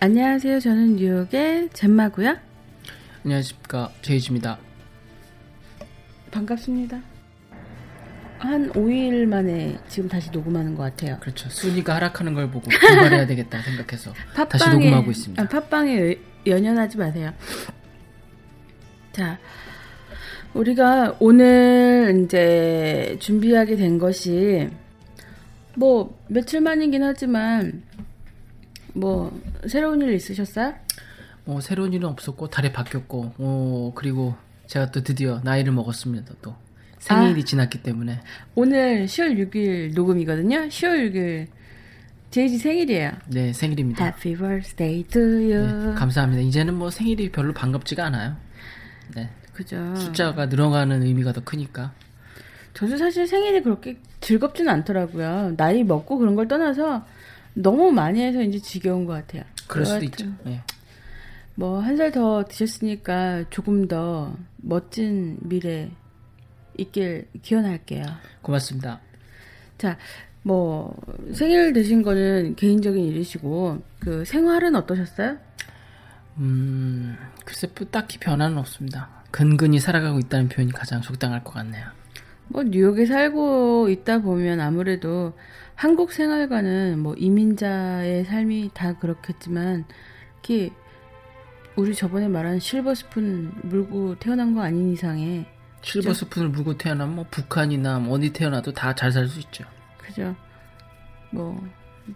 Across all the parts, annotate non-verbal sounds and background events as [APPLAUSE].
안녕하세요. 저는 뉴욕의 젬마고요. 안녕하십니까 제이지입니다. 반갑습니다. 한 5일 만에 지금 다시 녹음하는 것 같아요. 그렇죠. 순위가 하락하는 걸 보고 분발해야 [LAUGHS] 되겠다 생각해서 다시 녹음하고 있습니다. 아, 팟빵에 여- 연연하지 마세요. 자, 우리가 오늘 이제 준비하게 된 것이 뭐 며칠 만이긴 하지만 뭐 새로운 일 있으셨어요? 뭐 새로운 일은 없었고 달에 바뀌었고 어, 그리고 제가 또 드디어 나이를 먹었습니다. 또 생일이 아. 지났기 때문에 오늘 10월 6일 녹음이거든요. 10월 6일 제이지 생일이에요. 네 생일입니다. Happy birthday to 네, you. 감사합니다. 이제는 뭐 생일이 별로 반갑지가 않아요. 네 그죠. 숫자가 늘어가는 의미가 더 크니까 저도 사실 생일이 그렇게 즐겁지는 않더라고요. 나이 먹고 그런 걸 떠나서 너무 많이 해서 이제 지겨운 것 같아요. 그럴 수도 있죠. 네. 뭐한 살 더 드셨으니까 조금 더 멋진 미래 있길 기원할게요. 고맙습니다. 자, 뭐 생일 드신 거는 개인적인 일이시고 그 생활은 어떠셨어요? 음 글쎄 뭐 딱히 변화는 없습니다. 근근히 살아가고 있다는 표현이 가장 적당할 것 같네요. 뭐 뉴욕에 살고 있다 보면 아무래도 한국 생활과는 뭐 이민자의 삶이 다 그렇겠지만 이렇게 우리 저번에 말한 실버 스푼 물고 태어난 거 아닌 이상에 실버 스푼을 물고 태어나면 뭐 북한이나 뭐 어디 태어나도 다 잘 살 수 있죠. 그죠? 뭐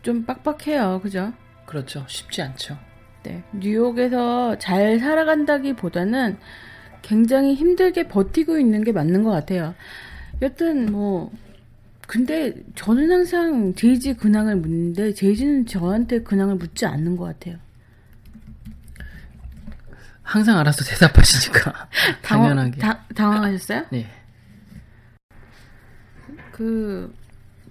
좀 빡빡해요, 그죠? 그렇죠. 쉽지 않죠. 네, 뉴욕에서 잘 살아간다기보다는 굉장히 힘들게 버티고 있는 게 맞는 것 같아요. 여튼 뭐 근데 저는 항상 제이지 근황을 묻는데 제이지는 저한테 근황을 묻지 않는 것 같아요. 항상 알아서 대답하시니까 [LAUGHS] 당황- 당연하게. 다- 당황하셨어요? 네. 그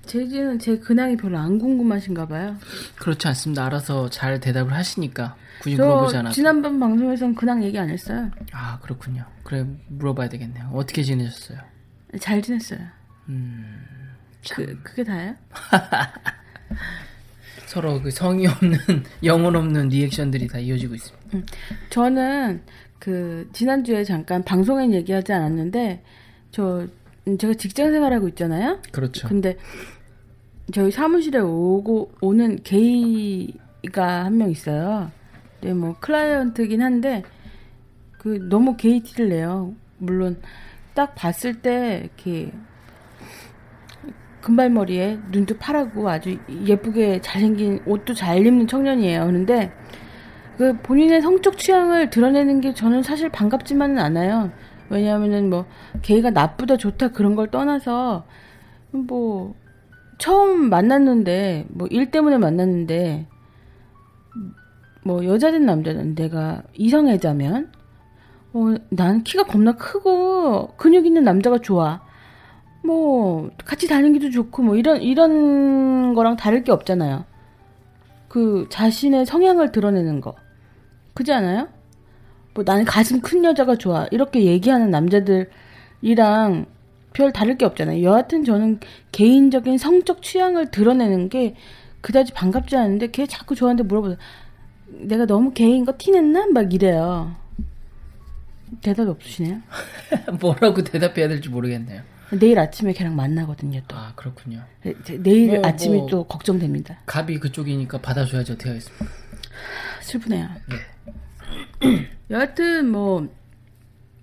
제이지는 제 근황이 별로 안 궁금하신가 봐요. 그렇지 않습니다. 알아서 잘 대답을 하시니까 굳이 저 물어보지 않아도. 지난번 방송에선 근황 얘기 안 했어요. 아 그렇군요. 그래 물어봐야 되겠네요. 어떻게 지내셨어요? 잘 지냈어요. 음, 참. 그 그게 다예요? [LAUGHS] 서로 그 성의 없는 영혼 없는 리액션들이 다 이어지고 있습니다. 저는 그 지난주에 잠깐 방송엔 얘기하지 않았는데 저 음, 제가 직장 생활하고 있잖아요. 그렇죠. 근데 저희 사무실에 오고 오는 게이가 한 명 있어요. 네, 뭐 클라이언트긴 한데 그 너무 게이 티를 내요. 물론 딱 봤을 때 이렇게 금발머리에 눈도 파랗고 아주 예쁘게 잘생긴 옷도 잘 입는 청년이에요. 그런데 그 본인의 성적 취향을 드러내는 게 저는 사실 반갑지만은 않아요. 왜냐하면은 뭐 게이가 나쁘다 좋다 그런 걸 떠나서 뭐 처음 만났는데 뭐 일 때문에 만났는데 뭐 여자든 남자든 내가 이성애자면 어, 난 키가 겁나 크고 근육 있는 남자가 좋아. 뭐 같이 다니기도 좋고 뭐 이런 이런 거랑 다를 게 없잖아요. 그 자신의 성향을 드러내는 거. 그지 않아요? 뭐 나는 가슴 큰 여자가 좋아. 이렇게 얘기하는 남자들이랑 별 다를 게 없잖아요. 여하튼 저는 개인적인 성적 취향을 드러내는 게 그다지 반갑지 않은데 걔 자꾸 저한테 물어보세요. 내가 너무 개인 거 티냈나? 막 이래요. 대답이 없으시네요. [LAUGHS] 뭐라고 대답해야 될지 모르겠네요. 내일 아침에 걔랑 만나거든요, 또. 아 그렇군요. 네, 제- 내일 뭐, 아침이 뭐. 또 걱정됩니다. 갑이 그쪽이니까 받아줘야지 어떻게 하겠습니까? 슬프네요. 네. [CLEARS THROAT] 여하튼 뭐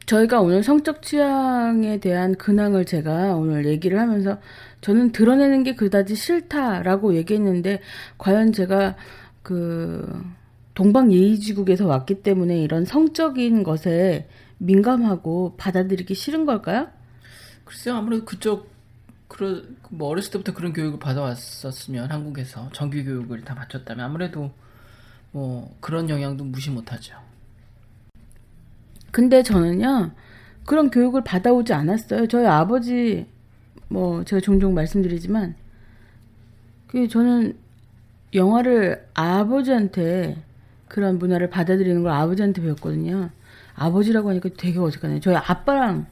저희가 오늘 성적 취향에 대한 근황을 제가 오늘 얘기를 하면서 저는 드러내는 게 그다지 싫다라고 얘기했는데 과연 제가 그 동방 예의지국에서 왔기 때문에 이런 성적인 것에 민감하고 받아들이기 싫은 걸까요? 글쎄요, 아무래도 그쪽 그러 뭐 어렸을 때부터 그런 교육을 받아왔었으면 한국에서 정규 교육을 다 마쳤다면 아무래도 뭐 그런 영향도 무시 못하죠. 근데 저는요 그런 교육을 받아오지 않았어요. 저희 아버지 뭐 제가 종종 말씀드리지만 그 저는 영화를 아버지한테 그런 문화를 받아들이는 걸 아버지한테 배웠거든요. 아버지라고 하니까 되게 어색하네요. 저희 아빠랑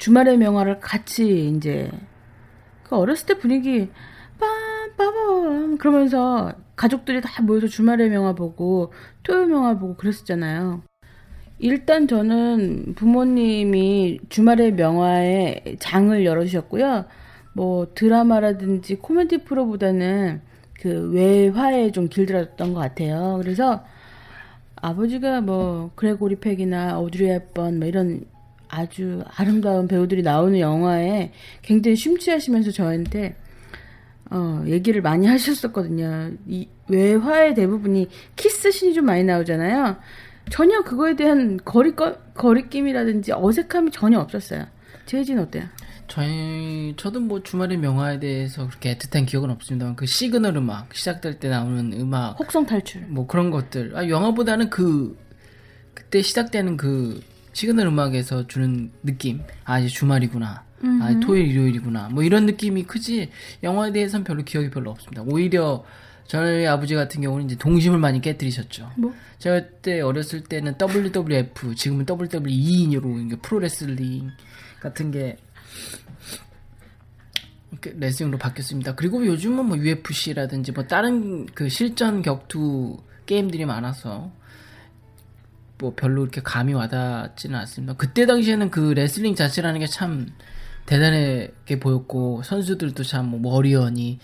주말의 명화를 같이 이제 그 어렸을 때 분위기 빰빠밤 그러면서 가족들이 다 모여서 주말의 명화 보고 토요일 명화 보고 그랬었잖아요. 일단 저는 부모님이 주말의 명화에 장을 열어주셨고요. 뭐 드라마라든지 코미디 프로보다는 그 외화에 좀 길들였던 것 같아요. 그래서 아버지가 뭐 그레고리 팩이나 오드리 헵번 뭐 이런 아주 아름다운 배우들이 나오는 영화에 굉장히 심취하시면서 저한테 어, 얘기를 많이 하셨었거든요. 이 외화의 대부분이 키스신이 좀 많이 나오잖아요. 전혀 그거에 대한 거리 거리낌이라든지 어색함이 전혀 없었어요. 재진 어때요? 저희 저도 뭐 주말의 명화에 대해서 그렇게 애틋한 기억은 없습니다만 그 시그널 음악 시작될 때 나오는 음악 혹성 탈출 뭐 그런 것들 아 영화보다는 그 그때 시작되는 그 시그널 음악에서 주는 느낌 아 이제 주말이구나 아 토요일 일요일이구나 뭐 이런 느낌이 크지 영화에 대해서는 별로 기억이 별로 없습니다 오히려 저희 아버지 같은 경우는 이제 동심을 많이 깨뜨리셨죠. 뭐? 제가 그때 어렸을 때는 WWF, 지금은 WWE 프로레슬링 같은 게 레슬링으로 바뀌었습니다. 그리고 요즘은 뭐 UFC라든지 뭐 다른 그 실전 격투 게임들이 많아서 뭐 별로 이렇게 감이 와닿지는 않습니다. 그때 당시에는 그 레슬링 자체라는 게 참 대단하게 보였고 선수들도 참 뭐 머리언이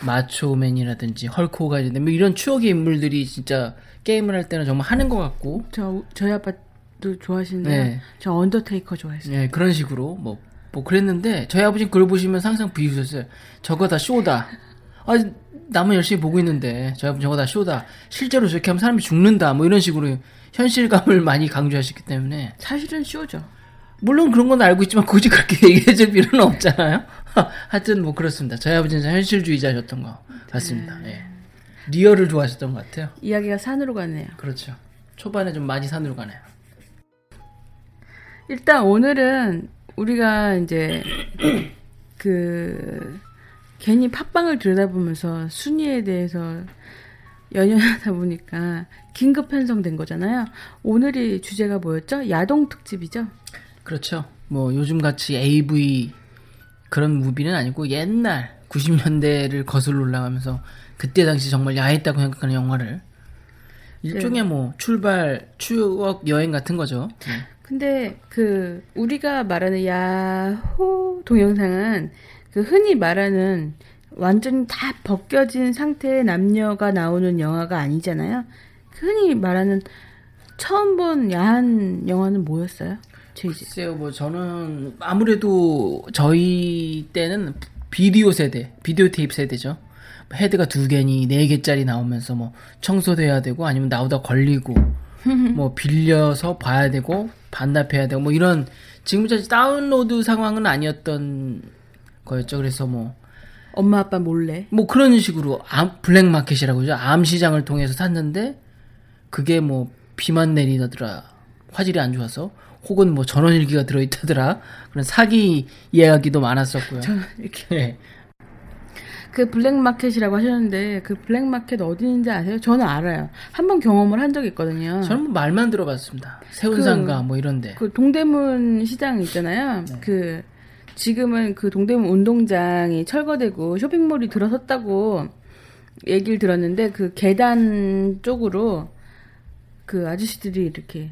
마초맨이라든지 헐크호가 있는데 뭐 이런 추억의 인물들이 진짜 게임을 할 때는 정말 하는 것 같고 저 저희 아빠도 좋아하시는데 네. 저 언더테이커 좋아했어요. 예 그런 식으로 뭐, 뭐 그랬는데 저희 아버지는 그걸 보시면 항상 비웃으셨어요. 저거 다 쇼다. 아 남은 열심히 보고 있는데 저희 아버지 저거 다 쇼다. 실제로 저렇게 하면 사람이 죽는다. 뭐 이런 식으로 현실감을 많이 강조하셨기 때문에 사실은 쇼죠. 물론 그런 건 알고 있지만 굳이 그렇게 [LAUGHS] 얘기해줄 필요는 없잖아요. [LAUGHS] 하여튼 뭐 그렇습니다. 저희 아버지는 현실주의자셨던 것 같습니다. 예. 리얼을 좋아하셨던 것 같아요. 이야기가 산으로 가네요. 그렇죠. 초반에 좀 많이 산으로 가네요. 일단 오늘은 우리가 이제 [CLEARS THROAT] 그 괜히 팟빵을 들여다보면서 순위에 대해서 연연하다 보니까 긴급 편성된 거잖아요. 오늘이 주제가 뭐였죠? 야동 특집이죠. 그렇죠. 뭐 요즘 같이 AV 그런 무비는 아니고 옛날 90년대를 거슬러 올라가면서 그때 당시 정말 야했다고 생각하는 영화를 일종의 뭐 출발 추억 여행 같은 거죠. 네. 근데 그 우리가 말하는 야호 동영상은 그 흔히 말하는 완전히 다 벗겨진 상태의 남녀가 나오는 영화가 아니잖아요. 그 흔히 말하는 처음 본 야한 영화는 뭐였어요? 제이지. 글쎄요, 뭐 저는 아무래도 저희 때는 비디오 세대, 비디오 테이프 세대죠. 헤드가 두 개니 네 개짜리 나오면서 뭐 청소돼야 되고 아니면 나오다 걸리고 [LAUGHS] 뭐 빌려서 봐야 되고 반납해야 되고 뭐 이런 지금까지 다운로드 상황은 아니었던 거였죠. 그래서 뭐 엄마 아빠 몰래. 뭐 그런 식으로 암, 블랙마켓이라고 하죠. 암 시장을 통해서 샀는데 그게 뭐 비만 내리더라. 화질이 안 좋아서 혹은 뭐 전원일기가 들어있다더라. 그런 사기 이야기도 많았었고요. 저는 이렇게 예. 그 블랙마켓이라고 하셨는데 그 블랙마켓 어디 있는지 아세요? 저는 알아요. 한 번 경험을 한 적이 있거든요. 저는 뭐 말만 들어봤습니다. 세운상가 뭐 이런데. 그 동대문 시장 있잖아요. 네. 그 지금은 그 동대문 운동장이 철거되고 쇼핑몰이 들어섰다고 얘기를 들었는데 그 계단 쪽으로 그 아저씨들이 이렇게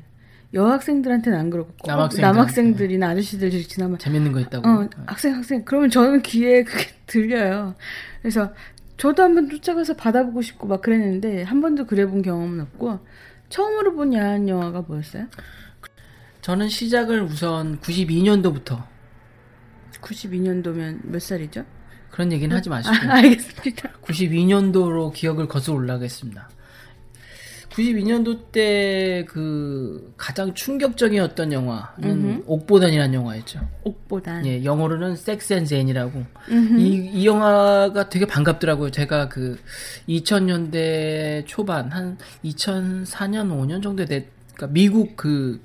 여학생들한테는 안 그렇고 꼭 남학생들한테. 남학생들이나 아저씨들 이렇게 지나면 재밌는 거 있다고. 어 학생 학생 그러면 저는 귀에 그게 [LAUGHS] 들려요. 그래서 저도 한번 쫓아가서 받아보고 싶고 막 그랬는데 한 번도 그래본 경험은 없고 처음으로 본 야한 영화가 뭐였어요? 저는 시작을 우선 92년도부터 92년도면 몇 살이죠? 그런 얘기는 하지 마시고 아, 알겠습니다. 92년도로 기억을 거슬러 올라가겠습니다. 92년도 때 그 가장 충격적이었던 영화는 음흠. 옥보단이라는 영화였죠. 옥보단. 예, 영어로는 섹스 앤 젠이라고. 이, 이 영화가 되게 반갑더라고요. 제가 그 2000년대 초반 한 2004년 5년 정도 됐 그러니까 미국 그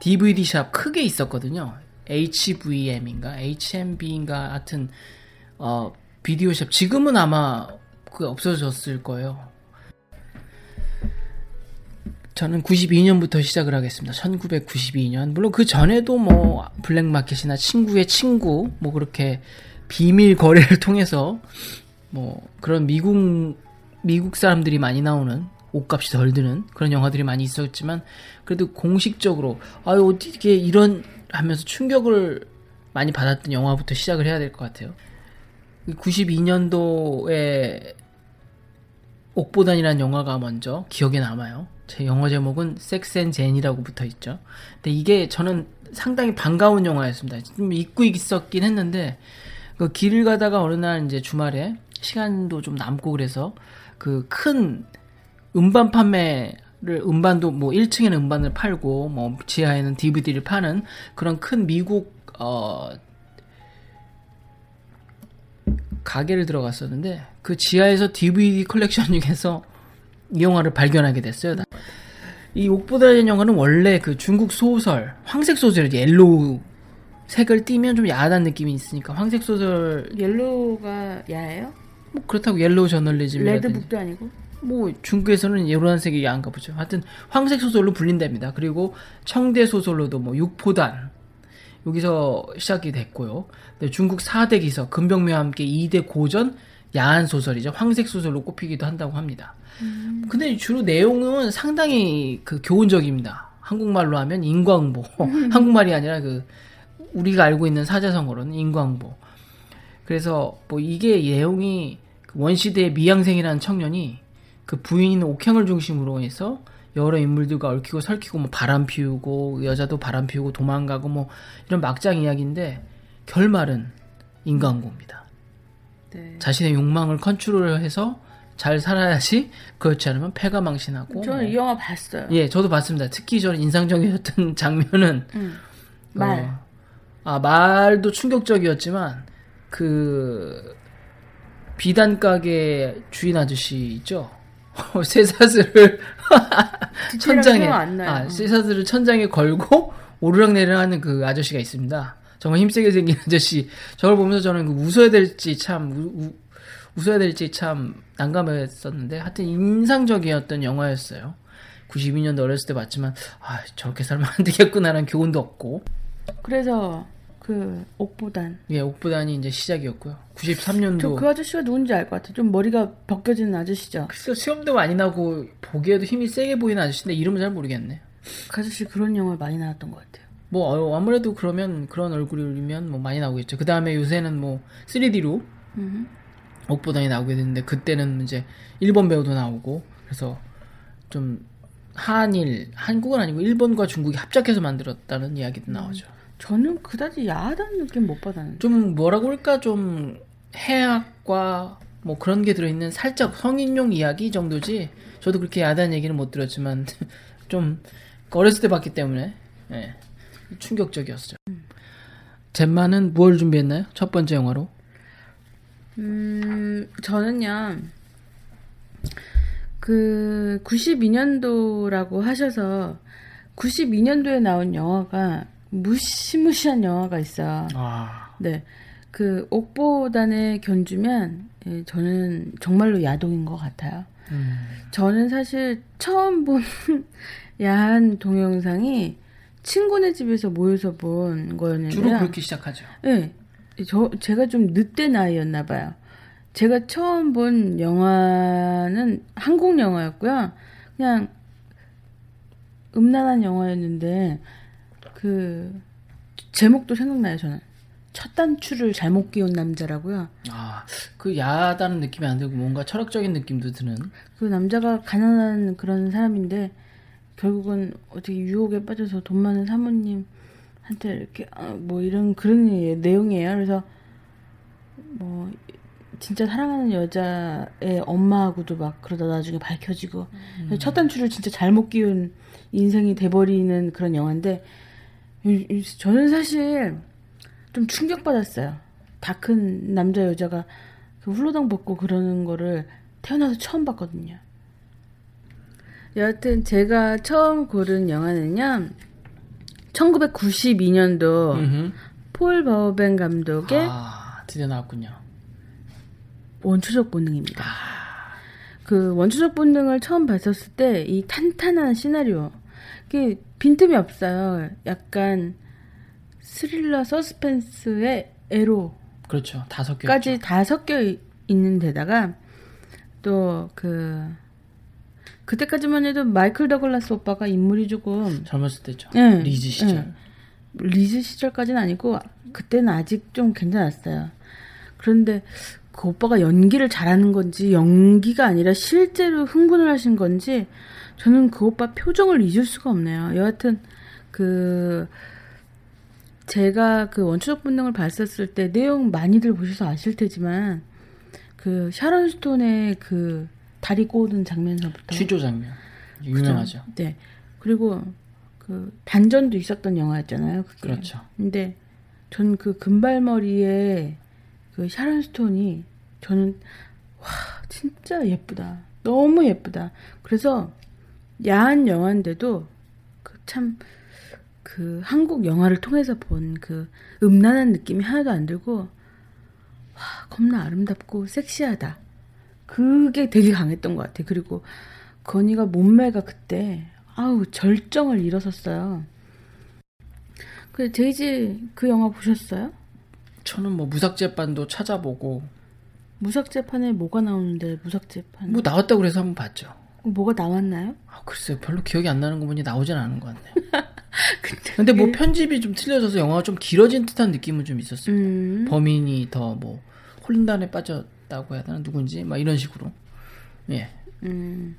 DVD 샵 크게 있었거든요. HVM인가 HMB인가 하여튼 어 비디오 샵 지금은 아마 그 없어졌을 거예요. 저는 92년부터 시작을 하겠습니다. 1992년. 물론 그 전에도 뭐 블랙마켓이나 친구의 친구 뭐 그렇게 비밀 거래를 [LAUGHS] 통해서 뭐 그런 미국 미국 사람들이 많이 나오는 옷값이 덜 드는 그런 영화들이 많이 있었지만 그래도 공식적으로 아유 어떻게 이런 하면서 충격을 많이 받았던 영화부터 시작을 해야 될 것 같아요. 92년도에 옥보단이라는 영화가 먼저 기억에 남아요. 제 영어 제목은 섹스 앤 젠이라고 붙어 있죠. 근데 이게 저는 상당히 반가운 영화였습니다. 좀 잊고 있었긴 했는데 그 길을 가다가 어느 날 이제 주말에 시간도 좀 남고 그래서 그 큰 음반 판매 를 음반도 뭐 1층에는 음반을 팔고 뭐 지하에는 DVD를 파는 그런 큰 미국 어 가게를 들어갔었는데 그 지하에서 DVD 컬렉션 중에서 이 영화를 발견하게 됐어요. 이 옥보단 영화는 원래 그 중국 소설 황색 소설이 yellow 색을 띠면 좀 야하다는 느낌이 있으니까 황색 소설 yellow가 야해요? 뭐 그렇다고 yellow journalism이라든지 red book도 아니고? 뭐 중국에서는 노란색이 야한가 보죠. 하여튼 황색 소설로 불린답니다. 그리고 청대 소설로도 뭐 육포단 여기서 시작이 됐고요. 중국 4대 기서 금병매와 함께 2대 고전 야한 소설이죠. 황색 소설로 꼽히기도 한다고 합니다. 근데 주로 내용은 상당히 그 교훈적입니다. 한국말로 하면 인과응보. [LAUGHS] 한국말이 아니라 그 우리가 알고 있는 사자성어로는 인광보. 그래서 뭐 이게 내용이 그 원시대의 미양생이라는 청년이 그 부인인 옥향을 중심으로 해서 여러 인물들과 얽히고 설키고 뭐 바람 피우고 여자도 바람 피우고 도망가고 뭐 이런 막장 이야기인데 결말은 인간고입니다. 네. 자신의 욕망을 컨트롤해서 잘 살아야지 그렇지 않으면 패가 망신하고 저는 뭐. 이 영화 봤어요. 예 저도 봤습니다. 특히 저는 인상적이었던 [LAUGHS] 장면은 음. 말. 어, 아 말도 충격적이었지만 그 비단 가게 주인 아저씨 있죠. 쇠사슬을 천장에. 아, 쇠사슬을 천장에 걸고 오르락 내리락 하는 그 아저씨가 있습니다. 정말 힘세게 생긴 아저씨. 저걸 보면서 저는 그 웃어야 될지 참 우, 우, 웃어야 될지 참 난감했었는데 하여튼 인상적이었던 영화였어요. 92년도 어렸을 때 봤지만 아 저렇게 살면 안 되겠구나라는 교훈도 없고 그래서 그 옥보단. 예 옥보단이 이제 시작이었고요. 93년도 저 그 아저씨가 누군지 알 것 같아. 좀 머리가 벗겨지는 아저씨죠. 글쎄요, 수염도 많이 나고 보기에도 힘이 세게 보이는 아저씨인데 이름은 잘 모르겠네. 그 아저씨 그런 영화 많이 나왔던 것 같아요. 뭐 어, 아무래도 그러면 그런 얼굴이면 뭐 많이 나오겠죠. 그 다음에 요새는 뭐 3D로 음. 옥보단이 나오게 됐는데 그때는 이제 일본 배우도 나오고 그래서 좀 한일 한국은 아니고 일본과 중국이 합작해서 만들었다는 이야기도 나오죠. 저는 그다지 야하다는 느낌 못 받았는데. 좀 뭐라고 할까 좀 해학과 뭐 그런 게 들어있는 살짝 성인용 이야기 정도지 저도 그렇게 야단 얘기는 못 들었지만 [LAUGHS] 좀 어렸을 때 봤기 때문에 예, 충격적이었죠. 젠마는 무엇을 준비했나요? 첫 번째 영화로 음, 저는요, 그, 92년도라고 하셔서, 92년도에 나온 영화가, 무시무시한 영화가 있어요. 아 네. 그, 옥보단에 견주면, 예, 저는 정말로 야동인 것 같아요. 음, 저는 사실 처음 본 [LAUGHS] 야한 동영상이 친구네 집에서 모여서 본 거였는데요. 주로 그렇게 시작하죠. 네. 저, 제가 좀 늦된 나이였나 봐요. 제가 처음 본 영화는 한국 영화였고요. 그냥 음란한 영화였는데, 그, 제목도 생각나요, 저는. 첫 단추를 잘못 끼운 남자라고요. 아 그 야하다는 느낌이 안 들고 뭔가 철학적인 느낌도 드는 그 남자가 가난한 그런 사람인데, 결국은 어떻게 유혹에 빠져서 돈 많은 사모님한테 이렇게, 아, 뭐 이런 그런 예- 내용이에요. 그래서 뭐 진짜 사랑하는 여자의 엄마하고도 막 그러다 나중에 밝혀지고 음. 첫 단추를 진짜 잘못 끼운 인생이 돼버리는 그런 영화인데 저는 사실 좀 충격받았어요. 다 큰 남자 여자가 그 훌러덩 벗고 그러는 거를 태어나서 처음 봤거든요. 여하튼 제가 처음 고른 영화는요. 1992년도 음흠. 폴 버벤 감독의 아, 드디어 나왔군요. 원초적 본능입니다. 그 원초적 본능을 처음 봤었을 때 이 탄탄한 시나리오, 이게 빈틈이 없어요. 약간 스릴러 서스펜스의 에로까지 그렇죠. 다 섞여 있죠. 다 섞여 이- 있는 데다가 또 그 그때까지만 해도 마이클 더글라스 오빠가 인물이 조금 젊었을 때죠. 예, 리즈 시절. 예. 리즈 시절까지는 아니고 그때는 아직 좀 괜찮았어요. 그런데 그 오빠가 연기를 잘하는 건지 연기가 아니라 실제로 흥분을 하신 건지 저는 그 오빠 표정을 잊을 수가 없네요. 여하튼 그 제가 그 원초적 본능을 봤었을 때 내용 많이들 보셔서 아실 테지만 그 샤론 스톤의 그 다리 꼬는 장면서부터 취조 장면. 유명하죠. 그죠? 네. 그리고 그 반전도 있었던 영화였잖아요. 그게. 그렇죠. 근데 전 그 금발머리에 그 샤론 스톤이 저는 와 진짜 예쁘다. 너무 예쁘다. 그래서 야한 영화인데도 그참그 한국 영화를 통해서 본 그 음란한 느낌이 하나도 안 들고 와 겁나 아름답고 섹시하다. 그게 되게 강했던 것 같아. 그리고 건이가 몸매가 그때 아우 절정을 이뤄섰어요. 그 데이지 그 영화 보셨어요? 저는 뭐 무삭제판도 찾아보고 무삭제판에 뭐가 나오는데 무삭제판 뭐 나왔다고 그래서 한번 봤죠. 뭐가 나왔나요? 아, 글쎄요. 별로 기억이 안 나는 거 보니 나오진 않은 것 같네요. [LAUGHS] 근데 뭐 편집이 좀 틀려져서 영화가 좀 길어진 듯한 느낌은 좀 있었어요. 음, 범인이 더뭐 홀린단에 빠졌다고 해야 되나 누군지 막 이런 식으로. 예. 음.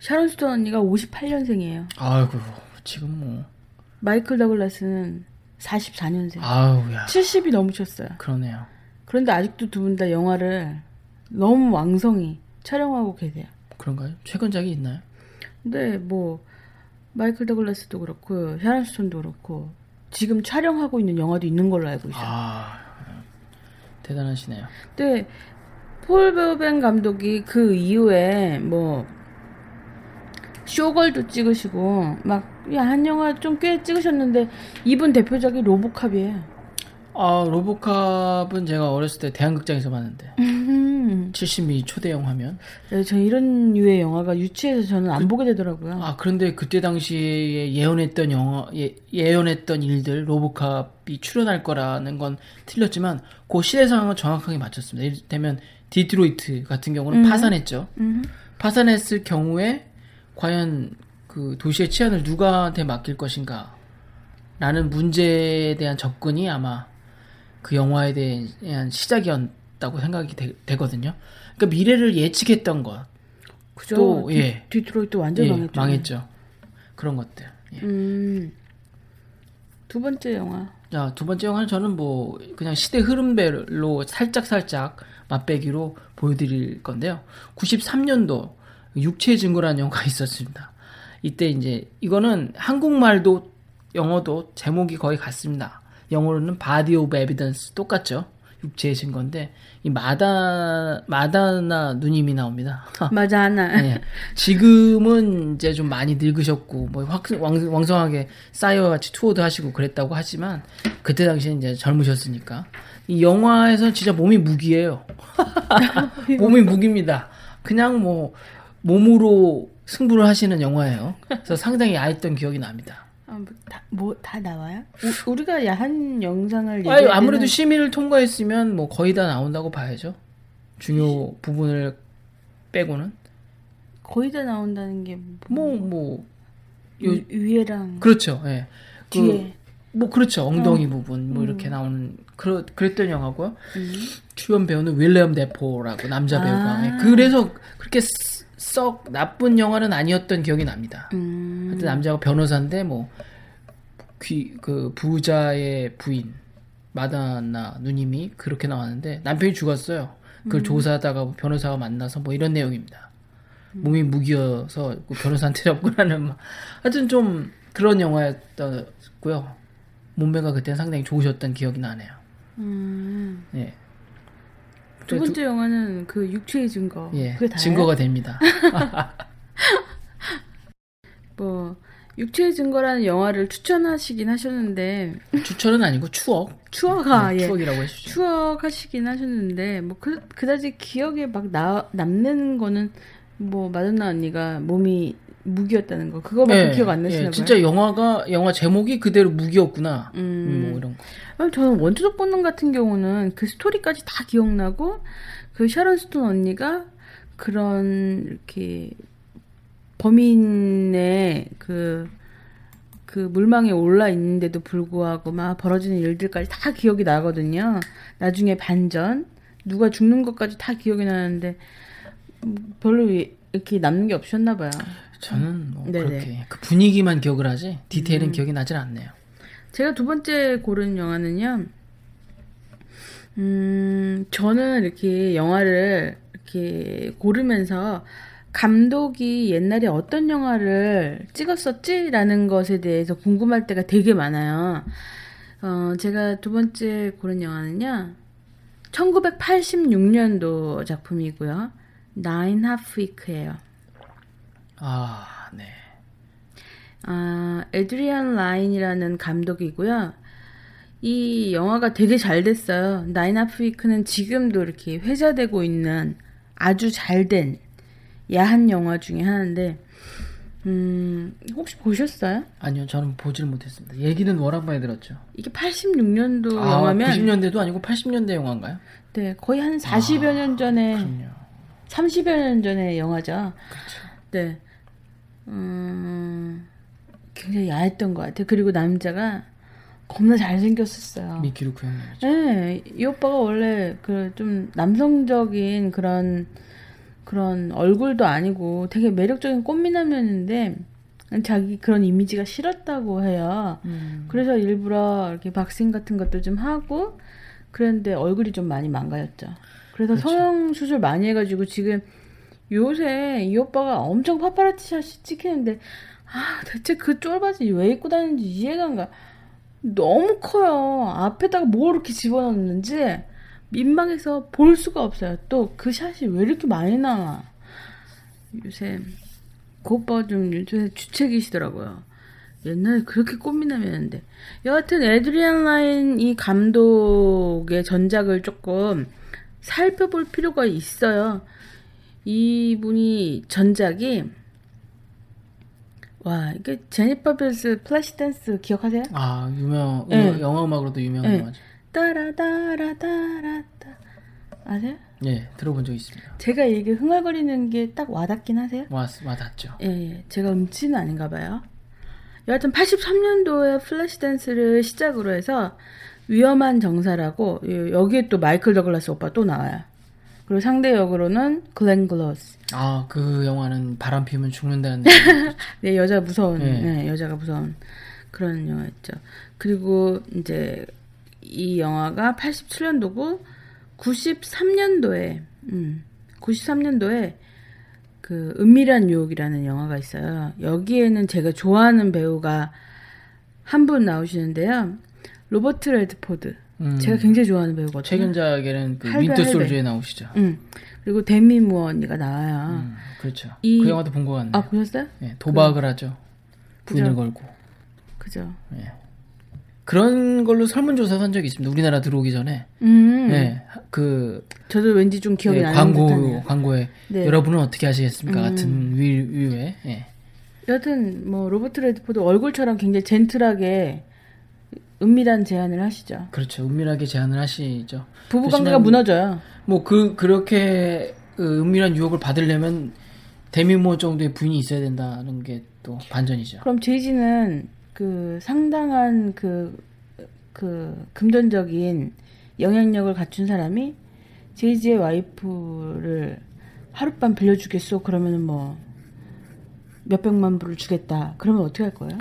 샤론 스톤 언니가 58년생이에요. 아이고 지금 뭐 마이클 더글라스는 44년생. 아우야 70이 넘으셨어요. 그러네요. 그런데 아직도 두 분 다 영화를 너무 왕성히 촬영하고 계세요. 그런가요? 최근작이 있나요? 근데 뭐 마이클 더글라스도 그렇고 샤론 스톤도 그렇고 지금 촬영하고 있는 영화도 있는 걸로 알고 있어요. 아 대단하시네요. 근데 폴 베어벤 감독이 그 이후에 뭐 쇼걸도 찍으시고 막 야 한 영화 좀 꽤 찍으셨는데 이분 대표작이 로보캅이에요. 아 로보캅은 제가 어렸을 때 대한극장에서 봤는데 음. 70mm 초대형 화면. 네, 저 이런 류의 영화가 유치해서 저는 안 보게 되더라고요. 아 그런데 그때 당시에 예언했던 영화 예, 예언했던 일들 로보캅이 출연할 거라는 건 틀렸지만 그 시대 상황은 정확하게 맞췄습니다. 이를테면 디트로이트 같은 경우는 파산했죠. 음. 파산했을 경우에 과연 그 도시의 치안을 누구한테 맡길 것인가 라는 문제에 대한 접근이 아마 그 영화에 대한 시작이었다고 생각이 되, 거든요 그러니까 미래를 예측했던 것. 그죠? 또, 디, 예. 디트로이트 완전 예, 망했죠. 망했죠. 그런 것들. 예. 음. 두 번째 영화. 자, 두 번째 영화는 저는 뭐 그냥 시대 흐름별로 살짝 살짝 맛배기로 보여드릴 건데요. 93년도 육체 증거라는 영화가 [LAUGHS] 있었습니다. 이때 이제 이거는 한국말도 영어도 제목이 거의 같습니다. 영어로는 Body of Evidence 똑같죠. 육체의 증거인데 이 마다 마다나 누님이 나옵니다. [LAUGHS] 하나. 네. 지금은 이제 좀 많이 늙으셨고 뭐 확, 왕, 왕성하게 싸이와 같이 투어도 하시고 그랬다고 하지만 그때 당시에 이제 젊으셨으니까 이 영화에서 진짜 몸이 무기예요. [LAUGHS] 몸이 무기입니다. 그냥 뭐 몸으로 승부를 하시는 영화예요. 그래서 상당히 야했던 기억이 납니다. 아, 뭐, 다, 뭐, 다 나와요? 우, 우리가 야한 영상을 얘기할 아무래도 심의를 통과했으면 뭐 거의 다 나온다고 봐야죠. 중요 부분을 빼고는 거의 다 나온다는 게 뭐뭐 요, 위- 위에랑 그렇죠. 예. 그 뒤에 뭐 그렇죠 엉덩이 부분 뭐 이렇게 나오는 그러, 그랬던 영화고요 음. 출연 배우는 윌리엄 데포라고 남자 아. 배우가 예, 그래서 그렇게 쓰- 썩 나쁜 영화는 아니었던 기억이 납니다. 음. 하여튼 남자가 변호사인데 뭐 귀 그 부자의 부인 마다나 누님이 그렇게 나왔는데 남편이 죽었어요. 그걸 조사하다가 변호사가 만나서 뭐 이런 내용입니다. 몸이 무기여서 그 변호사한테 접근하는 막 하여튼 좀 그런 영화였고요. 몸매가 그때 상당히 좋으셨던 기억이 나네요. 음. 예. 두 번째 영화는 그 육체의 증거. 예, 그게 다예요? 증거가 됩니다. [LAUGHS] 뭐 육체의 증거라는 영화를 추천하시긴 하셨는데 추천은 아니고 추억. 추억아 네, 예. 추억이라고 해주죠. 추억하시긴 하셨는데 뭐 그, 그다지 기억에 막 나, 남는 거는 뭐 마돈나 언니가 몸이 무기였다는 거 그거밖에 기억 안 나시나 봐요. 예, 진짜 영화가 영화 제목이 그대로 무기였구나. 음. 음, 뭐 이런 거. 아, 저는 원초적 본능 같은 경우는 그 스토리까지 다 기억나고 그 샤론 스톤 언니가 그런 이렇게 범인의 그, 그 물망에 올라 있는데도 불구하고 막 벌어지는 일들까지 다 기억이 나거든요. 나중에 반전, 누가 죽는 것까지 다 기억이 나는데 음, 별로 이렇게 남는 게 없었나 봐요. 저는 뭐 네네. 그렇게 그 분위기만 기억을 하지 디테일은 음. 기억이 나질 않네요. 제가 두 번째 고른 영화는요. 음, 저는 이렇게 영화를 이렇게 고르면서 감독이 옛날에 어떤 영화를 찍었었지라는 것에 대해서 궁금할 때가 되게 많아요. 어, 제가 두 번째 고른 영화는요. 1986년도 작품이고요. 나인 하프 위크예요. 아, 네. 아, 에드리안 라인이라는 감독이고요. 이 영화가 되게 잘 됐어요. 나인 아프 위크는 지금도 이렇게 회자되고 있는 아주 잘 된 야한 영화 중에 하나인데, 음, 혹시 보셨어요? 아니요, 저는 보질 못했습니다. 얘기는 워낙 많이 들었죠. 이게 86년도 아, 영화면, 90년대도 아니고 80년대 영화인가요? 네, 거의 한 40여 년 전에, 그럼요. 30여 년 전의 영화죠. 그렇죠. 네. 음, 굉장히 야했던 것 같아요. 그리고 남자가 겁나 잘생겼었어요. 미키루크 형님이죠. 네, 이 오빠가 원래 그 좀 남성적인 그런 그런 얼굴도 아니고 되게 매력적인 꽃미남이었는데 자기 그런 이미지가 싫었다고 해요. 음. 그래서 일부러 이렇게 박싱 같은 것도 좀 하고 그랬는데 얼굴이 좀 많이 망가졌죠. 그래서 그렇죠. 성형 수술 많이 해가지고 지금 요새 이 오빠가 엄청 파파라치 샷이 찍히는데 아 대체 그 쫄바지 왜 입고 다니는지 이해가 안 가. 너무 커요. 앞에다가 뭘 이렇게 집어넣는지 민망해서 볼 수가 없어요. 또 그 샷이 왜 이렇게 많이 나와. 요새 그 오빠가 좀 요새 주책이시더라고요. 옛날에 그렇게 꽃미남이었는데 여하튼 에드리안 라인 이 감독의 전작을 조금 살펴볼 필요가 있어요. 이분이 전작이 와 이게 제니퍼 빌스 Flashdance 기억하세요? 아, 유명, 네. 영화 음악으로도 유명한 네. 영화죠. 따라따라따라따 아세요? 예, 들어본 적 있습니다. 제가 이게 흥얼거리는 게 딱 와닿긴 하세요? 와, 와닿죠. 예, 예. 제가 음치는 아닌가 봐요. 여하튼 83년도에 Flashdance를 시작으로 해서 위험한 정사라고 요- 여기에 또 마이클 더글라스 오빠 또 나와요. 그리고 상대 역으로는 글렌 클로즈. 아, 그 영화는 바람 피우면 죽는다는. [LAUGHS] 네, 여자 무서운, 네. 네, 여자가 무서운 그런 영화였죠. 그리고 이제 이 영화가 87년도고 93년도에, 음, 93년도에 그 은밀한 유혹이라는 영화가 있어요. 여기에는 제가 좋아하는 배우가 한 분 나오시는데요. 로버트 레드포드. 음. 제가 굉장히 좋아하는 배우거든요. 최근작에는 그 윈터. 솔즈에 나오시죠. 음. 그리고 데미 무어 언니가 나와요. 음, 그렇죠. 이- 그 영화도 본 것 같네요. 아, 보셨어요? 예, 도박을 하죠. 부인을 그죠. 걸고. 그죠. 예. 그런 걸로 설문조사 한 적이 있습니다. 우리나라 들어오기 전에. 음. 예, 그 저도 왠지 좀 기억이 예, 나는 광고 듯하네요. 광고에 네. 음. 여러분은 어떻게 하시겠습니까 같은 위, 위에 예. 여하튼 뭐 로버트 레드포드 얼굴처럼 굉장히 젠틀하게 은밀한 제안을 하시죠. 그렇죠 은밀하게 제안을 하시죠. 부부 관계가 무너져요. 뭐 그 그렇게 그 은밀한 유혹을 받으려면 데미 무어 정도의 부인이 있어야 된다는 게 또 반전이죠. 그럼 제이지는 그 상당한 그, 그 금전적인 영향력을 갖춘 사람이 제이지의 와이프를 하룻밤 빌려주겠소? 그러면은 뭐 몇백만 불을 주겠다. 그러면 어떻게 할 거예요?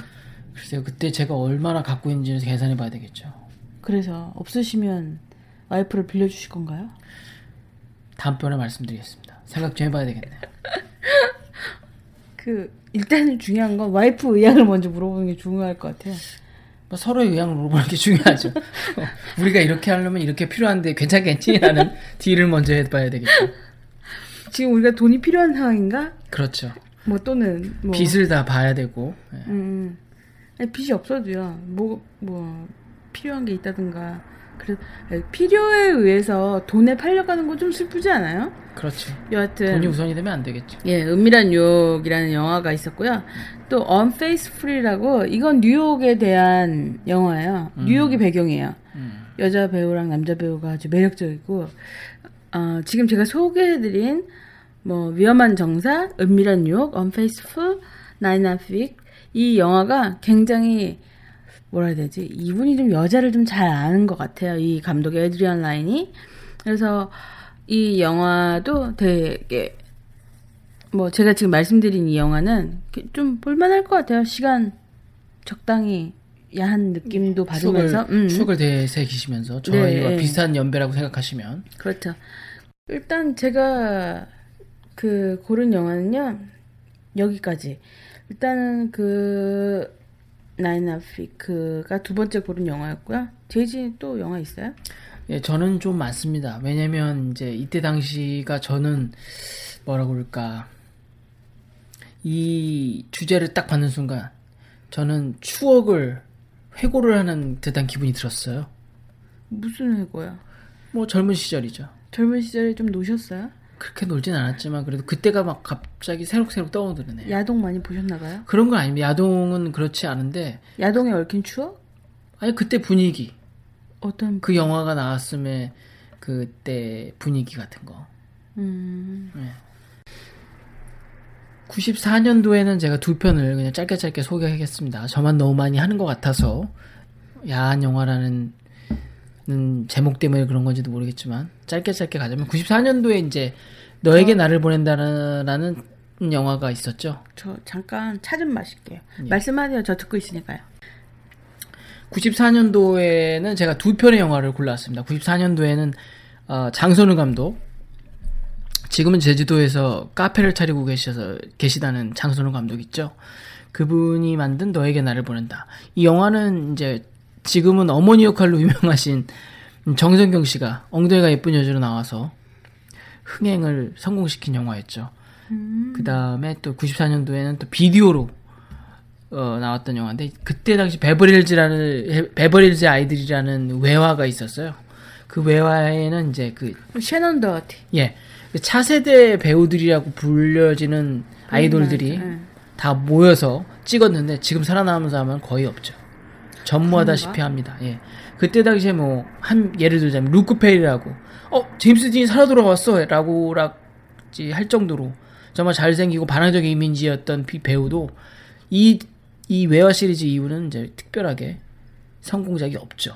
글쎄요 그때 제가 얼마나 갖고 있는지 계산해 봐야 되겠죠. 그래서 없으시면 와이프를 빌려주실 건가요? 다음번에 말씀드리겠습니다. 생각 좀 해봐야 되겠네요. [LAUGHS] 그 일단은 중요한 건 와이프 의향을 먼저 물어보는 게 중요할 것 같아요. 뭐 서로의 의향을 물어보는 게 중요하죠. 어, [LAUGHS] 우리가 이렇게 하려면 이렇게 필요한데 괜찮겠지? 라는 [LAUGHS] 딜을 먼저 해봐야 되겠죠. 지금 우리가 돈이 필요한 상황인가? 그렇죠. 뭐 또는 뭐 빚을 다 봐야 되고. 예. 음, 아니, 빚이 없어도요. 뭐, 뭐, 필요한 게 있다든가. 그래, 필요에 의해서 돈에 팔려가는 건 좀 슬프지 않아요? 그렇죠. 여하튼. 돈이 우선이 되면 안 되겠죠. 예, 은밀한 뉴욕이라는 영화가 있었고요. 또 Unfaithful이라고 이건 뉴욕에 대한 영화예요. 뉴욕이 배경이에요. 음. 여자 배우랑 남자 배우가 아주 매력적이고 어, 지금 제가 소개해드린 뭐 위험한 정사, 은밀한 뉴욕, Unfaithful, Nine and Week 이 영화가 굉장히 뭐라 해야 되지? 이분이 좀 여자를 좀 잘 아는 것 같아요. 이 감독의 에드리안 라인이 그래서 이 영화도 되게 뭐 제가 지금 말씀드린 이 영화는 좀 볼만할 것 같아요. 시간 적당히 야한 느낌도 받으면서 추억을, 음. 추억을 되새기시면서 저희와 네. 비슷한 연배라고 생각하시면 그렇죠. 일단 제가 그 고른 영화는요 여기까지. 일단은 그 나인 아피크가 두 번째 고른 영화였고요. 제지 또 영화 있어요? 예, 저는 좀 많습니다. 왜냐면 이제 이때 당시가 저는 뭐라 그럴까 이 주제를 딱 받는 순간 저는 추억을 회고를 하는 듯한 기분이 들었어요. 무슨 회고야? 뭐 젊은 시절이죠. 젊은 시절에 좀 노셨어요? 그렇게 놀진 않았지만 그래도 그때가 막 갑자기 새록새록 떠오르네. 야동 많이 보셨나봐요? 그런 건 아닙니다. 야동은 그렇지 않은데 야동에 얽힌 추억? 아니 그때 분위기 어떤 그 영화가 나왔음에 그때 분위기 같은 거. 음 94년도에는 제가 두 편을 그냥 짧게 짧게 소개하겠습니다. 저만 너무 많이 하는 것 같아서 야한 영화라는 는 제목 때문에 그런 건지도 모르겠지만 짧게 짧게 가자면 94년도에 이제 너에게 나를 보낸다라는 영화가 있었죠. 저 잠깐 차 좀 마실게요. 예. 말씀하세요. 저 듣고 있으니까요. 94년도에는 제가 두 편의 영화를 골랐습니다. 94년도에는 어, 장선우 감독 지금은 제주도에서 카페를 차리고 계셔서 계시다는 장선우 감독 있죠. 그분이 만든 너에게 나를 보낸다. 이 영화는 이제 지금은 어머니 역할로 [LAUGHS] 유명하신 정성경 씨가 엉덩이가 예쁜 여자로 나와서 흥행을 성공시킨 영화였죠. 그 다음에 또 94년도에는 또 비디오로 어, 나왔던 영화인데 그때 당시 베버리힐즈라는 베버리힐즈 아이들이라는 외화가 있었어요. 그 외화에는 이제 그 셰넌 도허티. 예. 그 차세대 배우들이라고 불려지는 아이돌들이 맞아, 예. 다 모여서 찍었는데 지금 살아남은 사람은 거의 없죠. 전무하다시피? 합니다. 예. 그때 당시에 뭐 한 예를 들자면 루크 페리라고 어 제임스 딘이 살아 돌아왔어라고 착각할 정도로 정말 잘생기고 반항적인 이미지였던 비- 배우도 이 이 외화 시리즈 이후는 이제 특별하게 성공작이 없죠.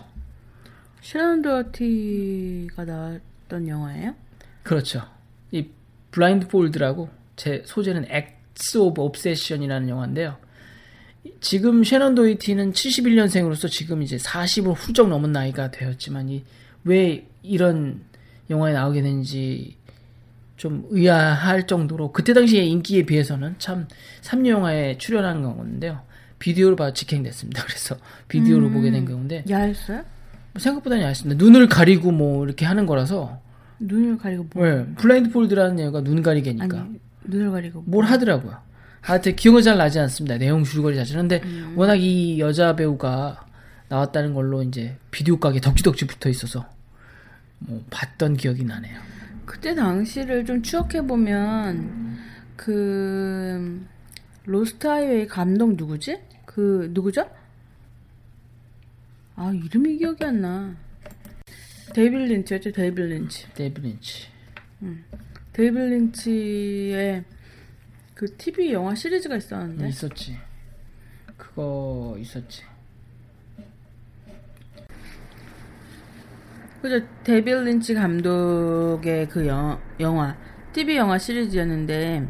셰넌 도허티가 나왔던 영화예요? 그렇죠. 이 Blindfold라고 제 부제는 Acts of Obsession이라는 영화인데요. 지금 셰넌 도허티는 71년생으로서 지금 이제 40을 훌쩍 넘은 나이가 되었지만 이 왜 이런 영화에 나오게 된지 좀 의아할 정도로 그때 당시의 인기에 비해서는 참 3류 영화에 출연한 건데요. 비디오로 봐 직행됐습니다. [LAUGHS] 그래서 비디오로 보게 된 건데 야했어요? 뭐 생각보다는 얇습니다. 눈을 가리고 뭐 이렇게 하는 거라서 눈을 가리고 뭐? 왜 블라인드 폴드라는 얘가 눈 가리개니까 아니 눈을 가리고 뭘 하더라고요. 하여튼 기억은 잘 나지 않습니다. 내용 줄거리 자체는. 근데 워낙 이 여자 배우가 나왔다는 걸로 이제 비디오 가게 덕지덕지 붙어 있어서 뭐 봤던 기억이 나네요. 그때 당시를 좀 추억해 보면 그 Lost Highway 감독 누구지? 그 누구죠? 아 이름이 기억이 안 나. 데이빗 린치였죠, 데이빗 린치. 데이빗 린치. 데이빗 린치의 그 TV 영화 시리즈가 있었는데 있었지. 그거 있었지. 그죠 데이빌 린치 감독의 그 영, 영화 TV 영화 시리즈였는데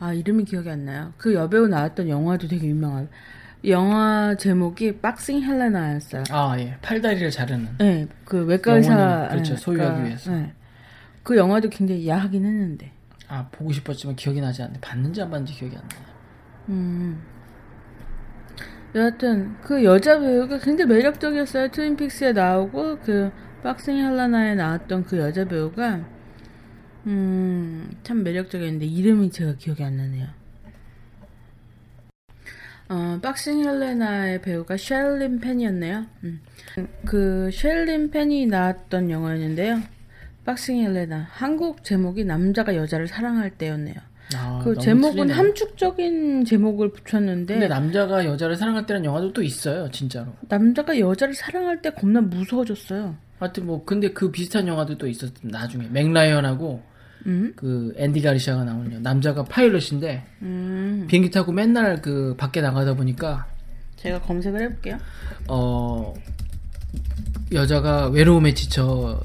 그아 이름이 기억이 안 나요. 그 여배우 나왔던 영화도 되게 유명한. 영화 제목이 박싱 헬레나였어요. 아, 예. 팔다리를 자르는. 네, 그 외과 의사 영혼을, 그렇죠. 예, 소유하기 그러니까, 위해서. 예. 그 영화도 굉장히 야하긴 했는데. 아, 보고 싶었지만 기억이 나지 않네. 봤는지 안 봤는지 기억이 안 나요. 음. 여하튼 그 여자 배우가 굉장히 매력적이었어요. 트윈픽스에 나오고 그 박싱 헬라나에 나왔던 그 여자 배우가 음, 참 매력적이었는데 이름이 제가 기억이 안 나네요. 어, 박싱 헬레나의 배우가 셸린 펜이었네요. 음. 그 셸린 펜이 나왔던 영화였는데요. 박싱 헬레나 한국 제목이 남자가 여자를 사랑할 때였네요. 아, 그 제목은 틀리네요. 함축적인 제목을 붙였는데 근데 남자가 여자를 사랑할 때는 영화도 또 있어요, 진짜로. 남자가 여자를 사랑할 때 겁나 무서워졌어요. 하여튼 뭐 근데 그 비슷한 영화도 또 있었 나중에 맥라이언하고 음? 그 앤디 가리샤가 나오는 영화. 남자가 파일럿인데 음. 비행기 타고 맨날 그 밖에 나가다 보니까 제가 검색을 해볼게요. 어 여자가 외로움에 지쳐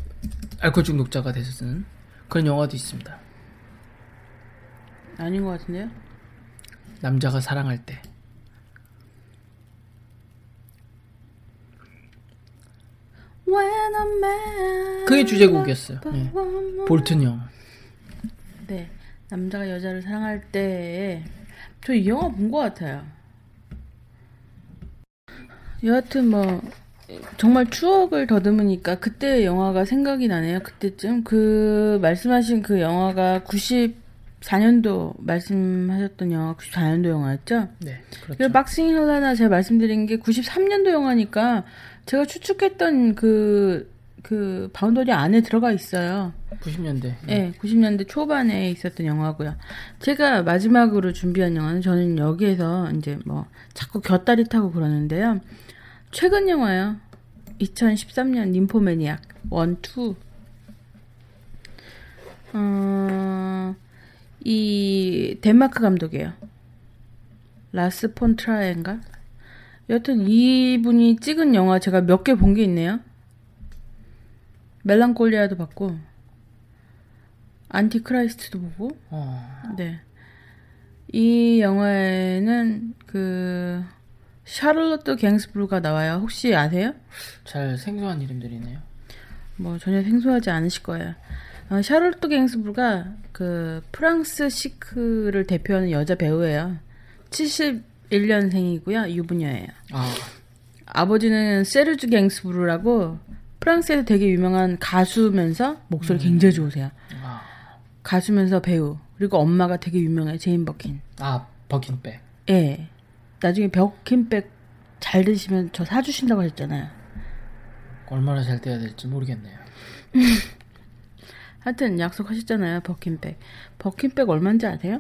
알코올 중독자가 돼서 쓰는 그런 영화도 있습니다. 아닌 것 같은데요? 남자가 사랑할 때. 그게 주제곡이었어요. 예. 볼튼 형. 네, 남자가 여자를 사랑할 때, 저 이 영화 본 것 같아요. 여하튼 뭐, 정말 추억을 더듬으니까 그때 영화가 생각이 나네요. 그때쯤. 그, 말씀하신 그 영화가 94년도, 말씀하셨던 영화 94년도 영화였죠? 네, 그 그렇죠. 박싱 헬레나 제가 말씀드린 게 93년도 영화니까 제가 추측했던 그, 그 boundary 안에 들어가 있어요. 90년대. 네, 90년대 초반에 있었던 영화고요. 제가 마지막으로 준비한 영화는 저는 여기에서 이제 뭐 자꾸 곁다리 타고 그러는데요. 최근 영화요. 2013년 님포매니악 1, 2. 어, 이 덴마크 감독이에요. 라스 폰 트리엔가? 여튼 이분이 찍은 영화 제가 몇 개 본 게 있네요. 멜랑콜리아도 봤고 안티크라이스트도 보고 어, 네. 이 영화에는 그 샤를로트 갱스부르가 나와요. 혹시 아세요? 잘 생소한 이름들이네요. 뭐 전혀 생소하지 않으실 거예요. 어, 샤를로트 갱스부르가 그 프랑스 chic를 대표하는 여자 배우예요. 71년생이고요. 유부녀예요. 아, 아버지는 세르주 갱스부르라고 프랑스에서 되게 유명한 가수면서 목소리 굉장히 좋으세요. 아, 가수면서 배우. 그리고 엄마가 되게 유명해. 제인 버킨. 아 버킨백. 예. 나중에 버킨백 잘 드시면 저 사주신다고 하셨잖아요. 얼마나 잘 돼야 될지 모르겠네요. [LAUGHS] 하여튼 약속하셨잖아요. 버킨백. 버킨백 얼마인지 아세요?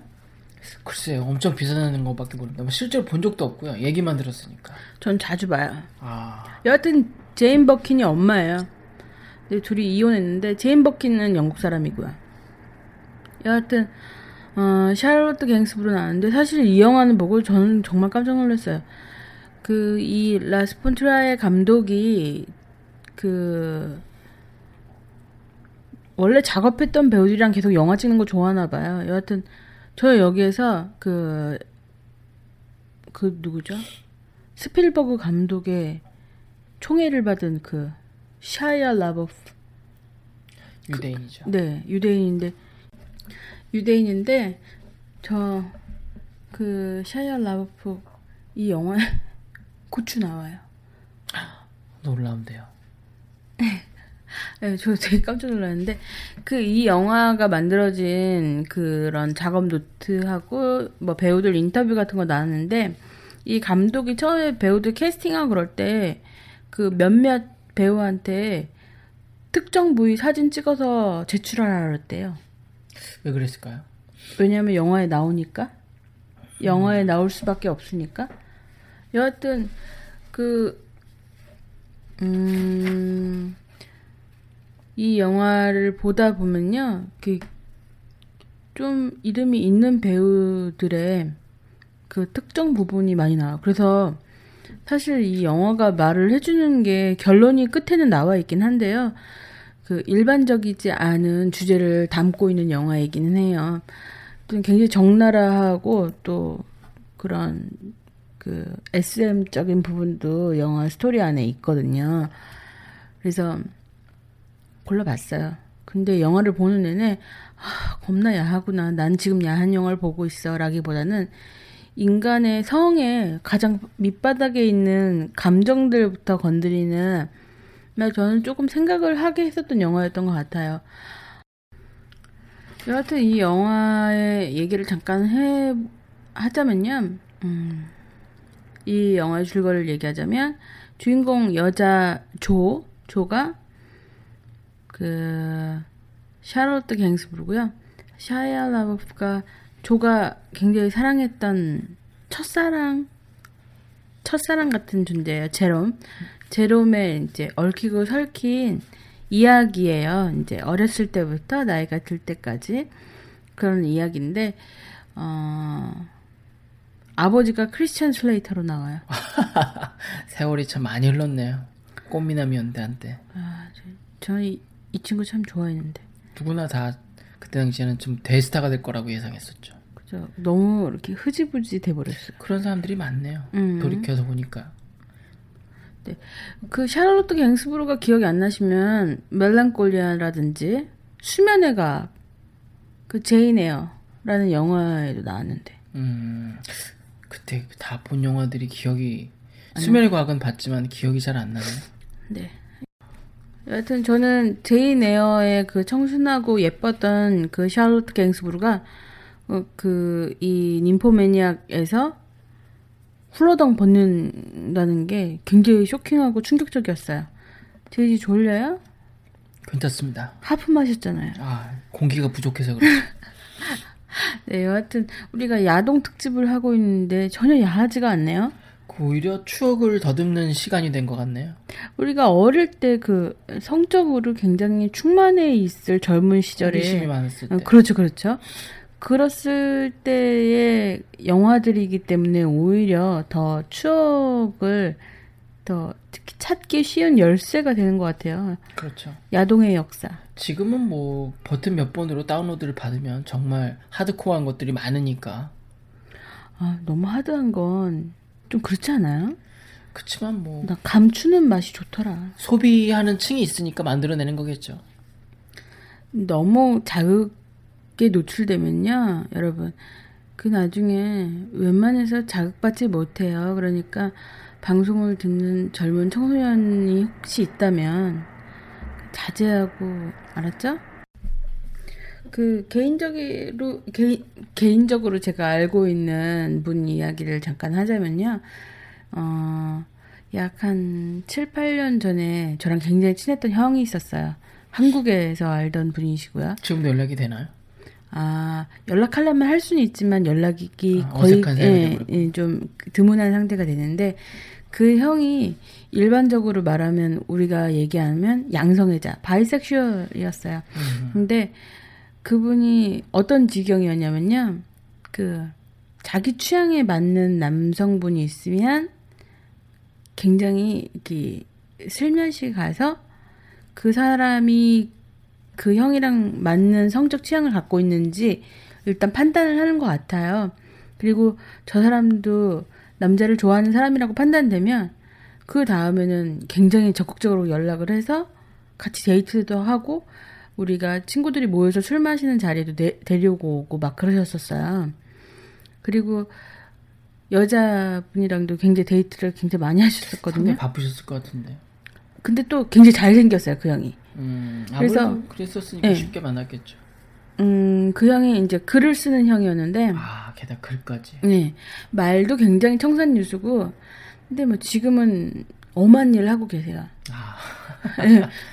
글쎄요, 엄청 비싸다는 것밖에 모릅니다. 뭐 실제로 본 적도 없고요. 얘기만 들었으니까. 전 자주 봐요. 아, 여하튼 제인 버킨이 엄마예요. 근데 둘이 이혼했는데 제인 버킨은 영국 사람이고요. 여하튼 어, 샤를로트 갱스부르 나왔는데 사실 이 영화는 보고 저는 정말 깜짝 놀랐어요. 그 이 라스 폰 트리에 감독이 그 원래 작업했던 배우들이랑 계속 영화 찍는 거 좋아하나 봐요. 여하튼 저 여기에서 그그 누구죠? 스필버그 감독의 총애를 받은 그 샤이아 라버프 유대인이죠. 네 유대인인데 유대인인데 저 그 샤이아 라버프 이 영화에 [LAUGHS] 고추 나와요. 놀라운데요. [LAUGHS] 네, 저 되게 깜짝 놀랐는데 그 이 영화가 만들어진 그런 작업 노트하고 뭐 배우들 인터뷰 같은 거 나왔는데 이 감독이 처음에 배우들 캐스팅하고 그럴 때 그 몇몇 배우한테 특정 부위 사진 찍어서 제출하라 그랬대요. 왜 그랬을까요? 왜냐면 영화에 나오니까? 영화에 나올 수밖에 없으니까? 여하튼 그 음, 이 영화를 보다 보면요. 그 좀 이름이 있는 배우들의 그 특정 부분이 많이 나와요. 그래서 사실 이 영화가 말을 해주는 게 결론이 끝에는 나와 있긴 한데요 그 일반적이지 않은 주제를 담고 있는 영화이기는 해요. 좀 굉장히 적나라하고 또 그런 그 SM적인 부분도 영화 스토리 안에 있거든요. 그래서 골라봤어요. 근데 영화를 보는 내내 아, 겁나 야하구나. 난 지금 야한 영화를 보고 있어. 라기보다는 인간의 성에 가장 밑바닥에 있는 감정들부터 건드리는 저는 조금 생각을 하게 했었던 영화였던 것 같아요. 여하튼 이 영화의 얘기를 잠깐 해 하자면요. 음, 이 영화의 줄거리를 얘기하자면 주인공 여자 조 조가 그 샤롯트 갱스부르고요. 샤이아 라버프가 조가 굉장히 사랑했던 첫사랑 첫사랑 같은 존재예요. 제롬. 제롬의 이제 얽히고 설킨 이야기예요. 이제 어렸을 때부터 나이가 들 때까지 그런 이야기인데 어 아버지가 크리스천 슬레이터로 나와요. [LAUGHS] 세월이 참 많이 흘렀네요. 꽃미남 연대한테. 아, 저, 는 이 이 친구 참 좋아했는데. 누구나 다 그때 당시에는 좀 대스타가 될 거라고 예상했었죠. 그죠. 너무 이렇게 흐지부지 돼버렸어요. 그런 사람들이 많네요. 음. 돌이켜서 보니까. 네. 그 샤를로트 갱스부르가 기억이 안 나시면 멜랑콜리아라든지 수면의 각, 그 제인 에어라는 영화에도 나왔는데. 음. 그때 다 본 영화들이 기억이 수면의 과학은 봤지만 기억이 잘 안 나네요. 네. 여하튼 저는 제인 에어의 그 청순하고 예뻤던 그 샤를로트 갱스부르가 어, 그이 님포매니악에서 훌러덩 벗는다는 게 굉장히 쇼킹하고 충격적이었어요. 제이 졸려요? 괜찮습니다. 하프 마셨잖아요. 아 공기가 부족해서 그렇죠. [LAUGHS] 네, 여하튼 우리가 야동 특집을 하고 있는데 전혀 야하지가 않네요. 오히려 추억을 더듬는 시간이 된 것 같네요. 우리가 어릴 때 그 성적으로 굉장히 충만해 있을 젊은 시절에 호기심이 많았을 때. 어, 그렇죠, 그렇죠. 그랬을 때의 영화들이기 때문에 오히려 더 추억을 더 특히 찾기 쉬운 열쇠가 되는 것 같아요. 그렇죠. 야동의 역사. 지금은 뭐 버튼 몇 번으로 다운로드를 받으면 정말 하드코어한 것들이 많으니까. 아, 너무 하드한 건 좀 그렇지 않아요? 그치만 뭐. 나 감추는 맛이 좋더라. 소비하는 층이 있으니까 만들어내는 거겠죠. 너무 자극에 노출되면요, 여러분. 그 나중에 웬만해서 자극받지 못해요. 그러니까 방송을 듣는 젊은 청소년이 혹시 있다면 자제하고 알았죠? 그 개인적으로 개, 개인적으로 제가 알고 있는 분 이야기를 잠깐 하자면요. 어, 약 한 7, 8년 전에 저랑 굉장히 친했던 형이 있었어요. 한국에서 알던 분이시고요. 지금도 연락이 되나요? 아, 연락하려면 할 수는 있지만 연락이 아, 거의 예, 예, 좀 드문한 상태가 되는데 그 형이 일반적으로 말하면 우리가 얘기하면 양성애자, 바이섹슈얼이었어요. 근데 그분이 어떤 지경이었냐면요. 그 자기 취향에 맞는 남성분이 있으면 굉장히 이렇게 슬며시 가서 그 사람이 그 형이랑 맞는 성적 취향을 갖고 있는지 일단 판단을 하는 것 같아요. 그리고 저 사람도 남자를 좋아하는 사람이라고 판단되면 그 다음에는 굉장히 적극적으로 연락을 해서 같이 데이트도 하고 우리가 친구들이 모여서 술 마시는 자리에도 내, 데리고 오고 막 그러셨었어요. 그리고 여자분이랑도 굉장히 데이트를 굉장히 많이 하셨었거든요. 바쁘셨을 것 같은데. 근데 또 굉장히 잘생겼어요, 그 형이. 음, 그래서- 그랬었으니까 예. 쉽게 만났겠죠. 음, 그 형이 이제 글을 쓰는 형이었는데, 아, 게다가 글까지. 네, 말도 굉장히 청산유수고, 근데 뭐 지금은 엄한 일을 하고 계세요. 아, 네,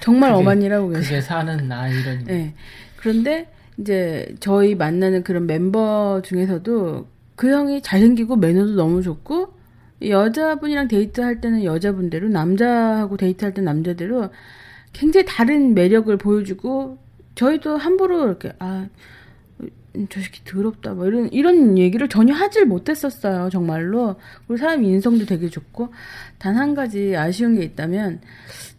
정말 그게- 엄한 일 하고 계세요. 그게 사는 나 이런. 네. 그런데 이제 저희 만나는 그런 멤버 중에서도 그 형이 잘생기고 매너도 너무 좋고 여자분이랑 데이트할 때는 여자분대로 남자하고 데이트할 때는 남자대로 굉장히 다른 매력을 보여주고 저희도 함부로 이렇게 아 저 새끼 더럽다 뭐 이런 이런 얘기를 전혀 하질 못했었어요 정말로 그리고 사람 인성도 되게 좋고 단 한 가지 아쉬운 게 있다면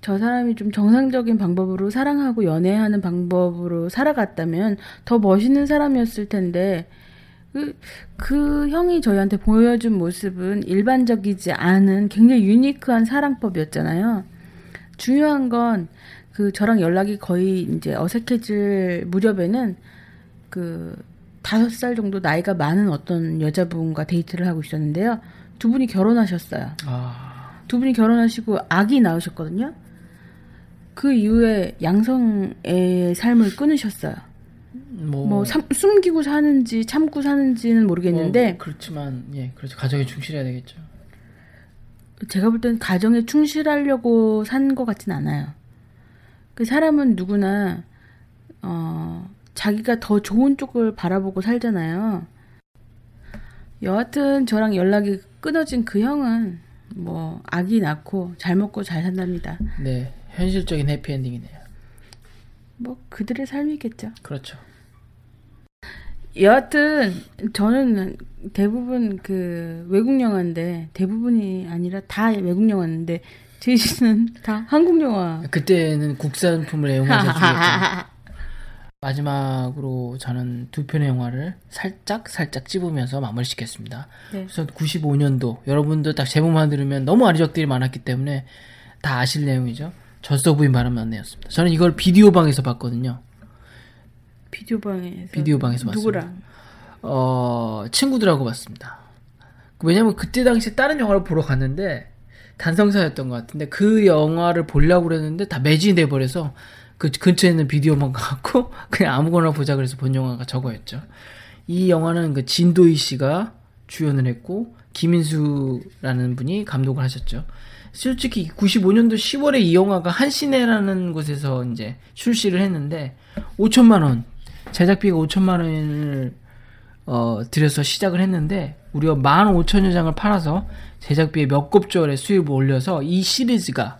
저 사람이 좀 정상적인 방법으로 사랑하고 연애하는 방법으로 살아갔다면 더 멋있는 사람이었을 텐데 그, 그 형이 저희한테 보여준 모습은 일반적이지 않은 굉장히 유니크한 사랑법이었잖아요. 중요한 건 그 저랑 연락이 거의 이제 어색해질 무렵에는 그 다섯 살 정도 나이가 많은 어떤 여자분과 데이트를 하고 있었는데요. 두 분이 결혼하셨어요. 아, 두 분이 결혼하시고 아기 낳으셨거든요. 그 이후에 양성의 삶을 끊으셨어요. 뭐, 뭐 삼- 숨기고 사는지 참고 사는지는 모르겠는데 뭐 그렇지만 예, 그렇죠. 가정에 충실해야 되겠죠. 제가 볼땐 가정에 충실하려고 산 것 같진 않아요. 그 사람은 누구나 어 자기가 더 좋은 쪽을 바라보고 살잖아요. 여하튼 저랑 연락이 끊어진 그 형은 뭐 아기 낳고 잘 먹고 잘 산답니다. 네, 현실적인 해피엔딩이네요. 뭐 그들의 삶이겠죠. 그렇죠. 여하튼 저는 대부분 그 외국 영화인데 대부분이 아니라 다 외국 영화인데 제시는 다 한국 영화. 그때는 국산품을 애용해서 죽였죠. [LAUGHS] 마지막으로 저는 두 편의 영화를 살짝 살짝 찝으면서 마무리 짓겠습니다. 네. 우선 95년도 여러분도 딱 제목만 들으면 너무 아리적들이 많았기 때문에 다 아실 내용이죠. 젖소 부인 바람 만내였습니다. 저는 이걸 비디오 방에서 봤거든요. 비디오 방에서 비디오 방에서 봤습니다. 누구랑? 어, 친구들하고 봤습니다. 왜냐면 그때 당시에 다른 영화를 보러 갔는데 단성사였던 것 같은데 그 영화를 보려고 그랬는데 다 매진이 돼버려서 그 근처에 있는 비디오만 가고 [LAUGHS] 그냥 아무거나 보자 그래서 본 영화가 저거였죠. 이 영화는 그 진도희 씨가 주연을 했고 김인수라는 분이 감독을 하셨죠. 솔직히 95년도 10월에 이 영화가 한시네라는 곳에서 이제 출시를 했는데 5천만 원 제작비가 5천만 원을 어, 들여서 시작을 했는데 우리가 15,000여 장을 팔아서 제작비의 몇 곱절의 수입을 올려서 이 시리즈가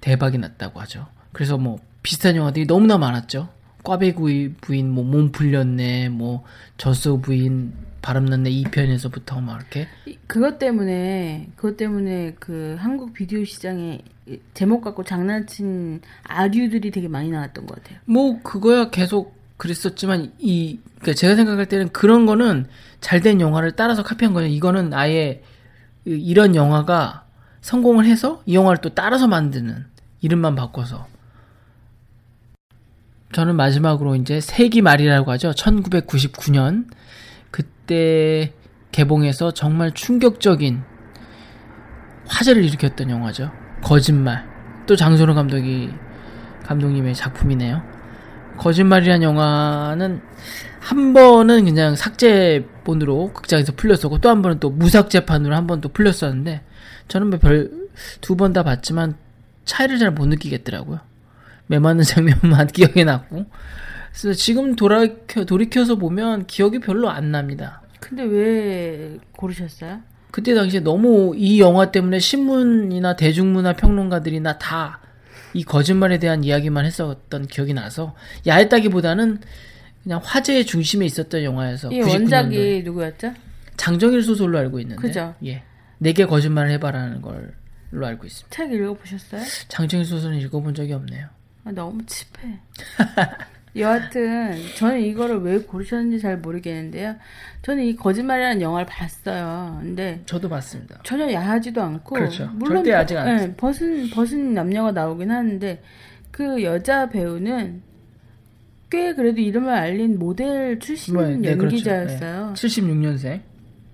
대박이 났다고 하죠. 그래서 뭐 비슷한 영화들이 너무나 많았죠. 꽈배구이 부인 뭐 몸 풀렸네 뭐 젖소 부인 바람났네 2편에서부터 막 이렇게 이- 그것 때문에 그것 때문에 그 한국 비디오 시장에 이- 제목 갖고 장난친 아류들이 되게 많이 나왔던 것 같아요. 뭐 그거야 계속 그랬었지만 이 그러니까 제가 생각할 때는 그런 거는 잘된 영화를 따라서 카피한 거예요. 이거는 아예 이- 이런 영화가 성공을 해서 이 영화를 또 따라서 만드는 이름만 바꿔서 저는 마지막으로 이제 세기 말이라고 하죠. 1999년 그때 개봉해서 정말 충격적인 화제를 일으켰던 영화죠. 거짓말. 또 장선호 감독이 감독님의 작품이네요. 거짓말이란 영화는 한 번은 그냥 삭제본으로 극장에서 풀렸었고 또 한 번은 또 무삭제판으로 한 번 또 풀렸었는데 저는 뭐 별 두 번 다 봤지만 차이를 잘 못 느끼겠더라고요. 매맞는 장면만 [LAUGHS] 기억에 났고 그래서 지금 돌이켜 돌이켜서 보면 기억이 별로 안 납니다. 근데 왜 고르셨어요? 그때 당시에 너무 이 영화 때문에 신문이나 대중문화 평론가들이나 다 이 거짓말에 대한 이야기만 했었던 기억이 나서 야했다기보다는 그냥 화제의 중심에 있었던 영화여서 이 99년도에 원작이 누구였죠? 장정일 소설로 알고 있는데 그죠. 예 내게 거짓말을 해봐라는 걸로 알고 있습니다. 책 읽어보셨어요? 장정일 소설은 읽어본 적이 없네요. 아, 너무 칩해. [LAUGHS] 여하튼 저는 이거를 왜 고르셨는지 잘 모르겠는데요. 저는 이 거짓말이라는 영화를 봤어요. 근데 저도 봤습니다. 전혀 야하지도 않고 그렇죠. 물론 절대 야하지 버- 않았어요. 예, 벗은 벗은 남녀가 나오긴 하는데 그 여자 배우는 꽤 그래도 이름을 알린 모델 출신 뭐, 네, 연기자였어요. 76년생.